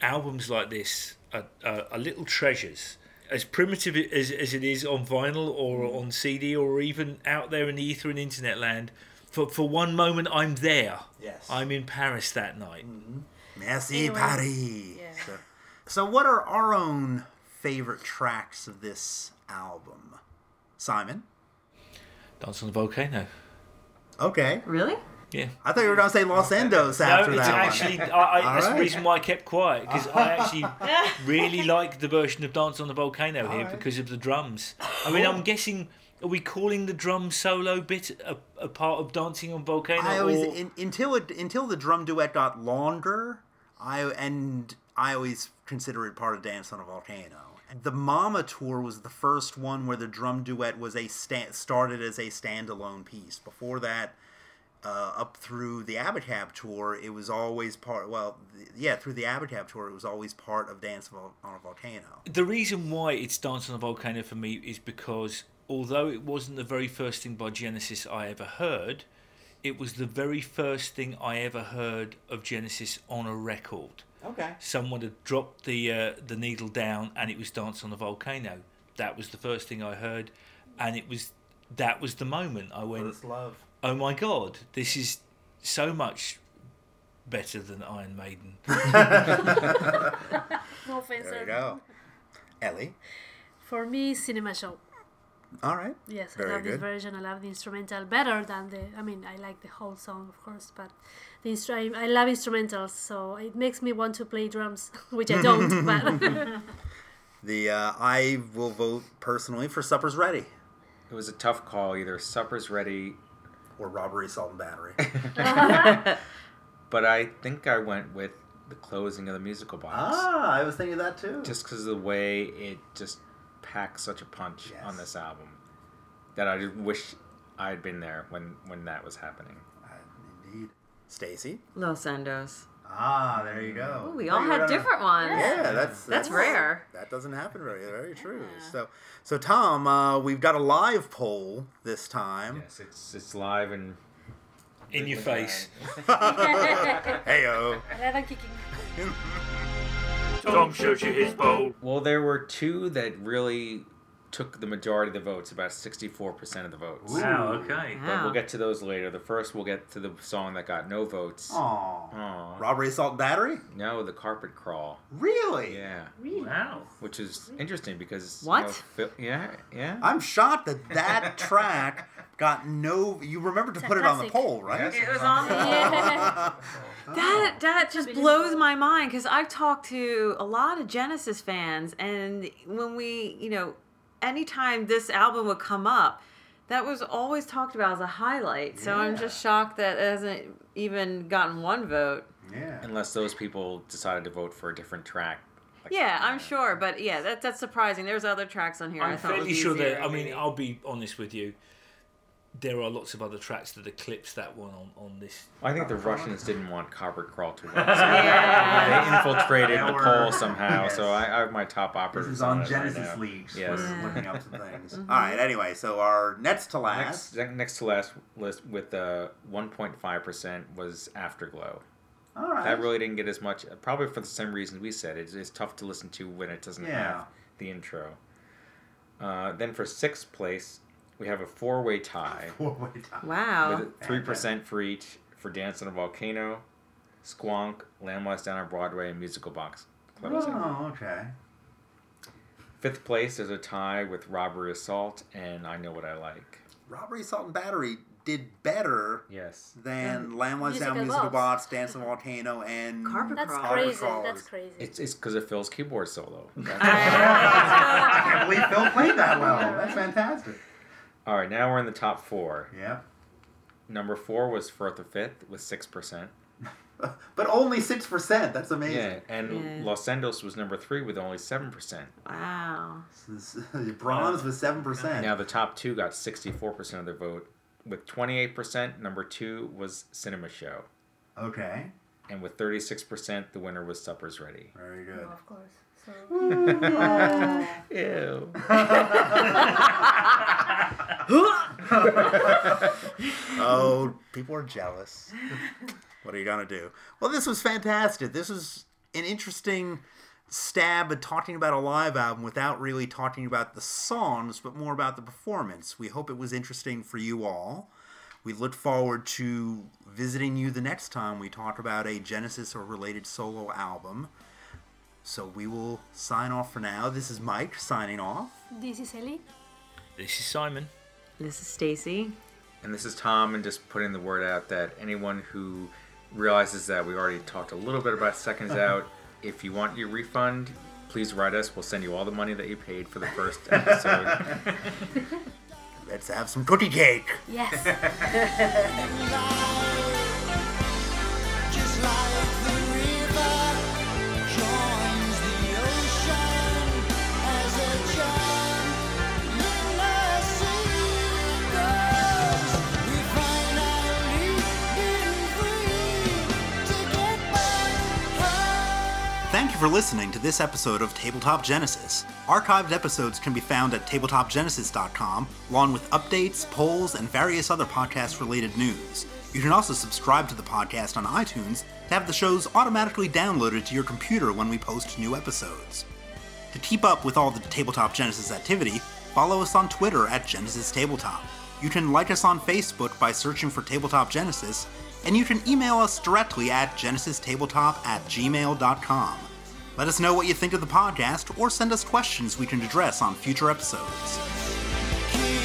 albums like this are, are, are little treasures. As primitive as, as it is on vinyl or mm. on CD or even out there in the ether and internet land, for, for one moment I'm there. Yes. I'm in Paris that night. Mm-hmm. Merci Anyway, Paris. yeah. So, so what are our own favorite tracks of this album? Simon? Dance on the Volcano. Okay. Really? Yeah. I thought you were going to say Los Endos after no, it's that actually one. I, I, that's right. the reason why I kept quiet because I actually really like the version of Dance on the Volcano here right. because of the drums. I mean, I'm guessing are we calling the drum solo bit a, a part of Dancing on Volcano? I always or- in, until it until the drum duet got longer, I and I always consider it part of Dance on a Volcano. The Mama tour was the first one where the drum duet was a sta- started as a standalone piece. Before that, uh, up through the Abacab tour, it was always part. Well, th- yeah, through the Abacab tour, it was always part of Dance on a Volcano. the reason why it's Dance on a Volcano for me is because although it wasn't the very first thing by Genesis I ever heard, it was the very first thing I ever heard of Genesis on a record. Okay. Someone had dropped the uh, the needle down and it was Dance on a Volcano. That was the first thing I heard, and it was that was the moment I went, First love. "Oh my God, this is so much better than Iron Maiden." No offense. There you go. Ellie. For me, cinema show. All right. Yes, Very I love this version. I love the instrumental better than the. I mean, I like the whole song, of course, but the instru- I love instrumentals, so it makes me want to play drums, which I don't. but The uh, I will vote personally for Supper's Ready It was a tough call. Either Supper's Ready, or Robbery, Assault and Battery. but I think I went with the closing of the musical box. ah, I was thinking that too. Just because of the way it just packs such a punch Yes. on this album that I just wish I had been there when when that was happening. Uh, Indeed. Stacy. Los Endos. Ah, there you go. Ooh, we all had different ones. Yeah, that's, That's rare. That doesn't happen very very true. So, so Tom, uh, we've got a live poll this time. Yes, it's it's live and In your face. Heyo. I. Tom shows you his bowl. Well, there were two that really took the majority of the votes, about 64% of the votes. Wow, oh, okay. But Wow. we'll get to those later. The first, we'll get to the song that got no votes. Aw. Aw. Robbery, assault, Battery. No, the carpet crawl. Really? Yeah, Wow. which is interesting because you What? know, Phil- yeah, yeah. I'm shocked that that track got no. You remember to It's put it on the classic. poll, right? Yes. It was on the Yeah. That oh. that just blows my mind because I've talked to a lot of Genesis fans, and when we, you know, anytime this album would come up, that was always talked about as a highlight. So I'm just shocked that it hasn't even gotten one vote. Yeah. Unless those people decided to vote for a different track. Like- Yeah, I'm uh, sure, but yeah, that that's surprising. There's other tracks on here. I I'm thought fairly sure easier, that. I mean. I'll be honest with you. There are lots of other tracks that eclipse that one on, on this. I think the Russians didn't want carpet crawl to win. So Yeah. They infiltrated They the were- poll somehow. Yes. So I, I have my top operas. This is on it right Genesis now. Leaks. Yes. We're Yeah. looking up some things. All right. Anyway, so our next to last. Next, next to last list with uh, 1.5% was Afterglow. All right. That really didn't get as much, probably for the same reason we said. It's, it's tough to listen to when it doesn't Yeah. have the intro. Uh, then for sixth place, we have a four-way tie Four-way tie. wow. three percent for each for Dance on a Volcano, Squonk, Lamb Lies Down on Broadway, and Musical Box closing. Oh, okay. Fifth place, is a tie with Robbery Assault and I Know What I Like. Robbery, Assault and Battery did better Yes. than Lamb Lies Down, Musical Musical Box. Box, Dance on the Volcano, and Carpet That's Crawl. crazy. Crawlers. That's crazy. It's it's because of Phil's keyboard solo. I can't believe Phil played that well. That's fantastic. All right, now we're in the top four. Yeah. Number four was Firth the Fifth with six percent. But only 6%. That's amazing. Yeah, and Yeah. Los Endos was number three with only seven percent. Wow. Bronze was 7%. Now the top two got sixty-four percent of the vote, with twenty-eight percent. Number two was Cinema Show, Okay. and with thirty-six percent, the winner was Supper's Ready. Very good. of course. Ew. oh, people are jealous. What are you gonna do? Well, this was fantastic. This was an interesting stab at talking about a live album without really talking about the songs, but more about the performance. We hope it was interesting for you all. We look forward to visiting you the next time we talk about a Genesis or related solo album. So we will sign off for now. This is Mike signing off. This is Ellie. This is Simon. This is Stacy. And this is Tom, and just putting the word out that anyone who realizes that we already talked a little bit about Seconds uh-huh. Out, if you want your refund, please write us. We'll send you all the money that you paid for the first episode. Let's have some cookie cake. Yes. for listening to this episode of Tabletop Genesis. Archived episodes can be found at tabletopgenesis.com, along with updates, polls, and various other podcast related news. You can also subscribe to the podcast on iTunes to have the shows automatically downloaded to your computer when we post new episodes. To keep up with all the Tabletop Genesis activity, follow us on Twitter at Genesis Tabletop. You can like us on Facebook by searching for Tabletop Genesis, and you can email us directly at genesistabletop at gmail.com. Let us know what you think of the podcast or send us questions we can address on future episodes. King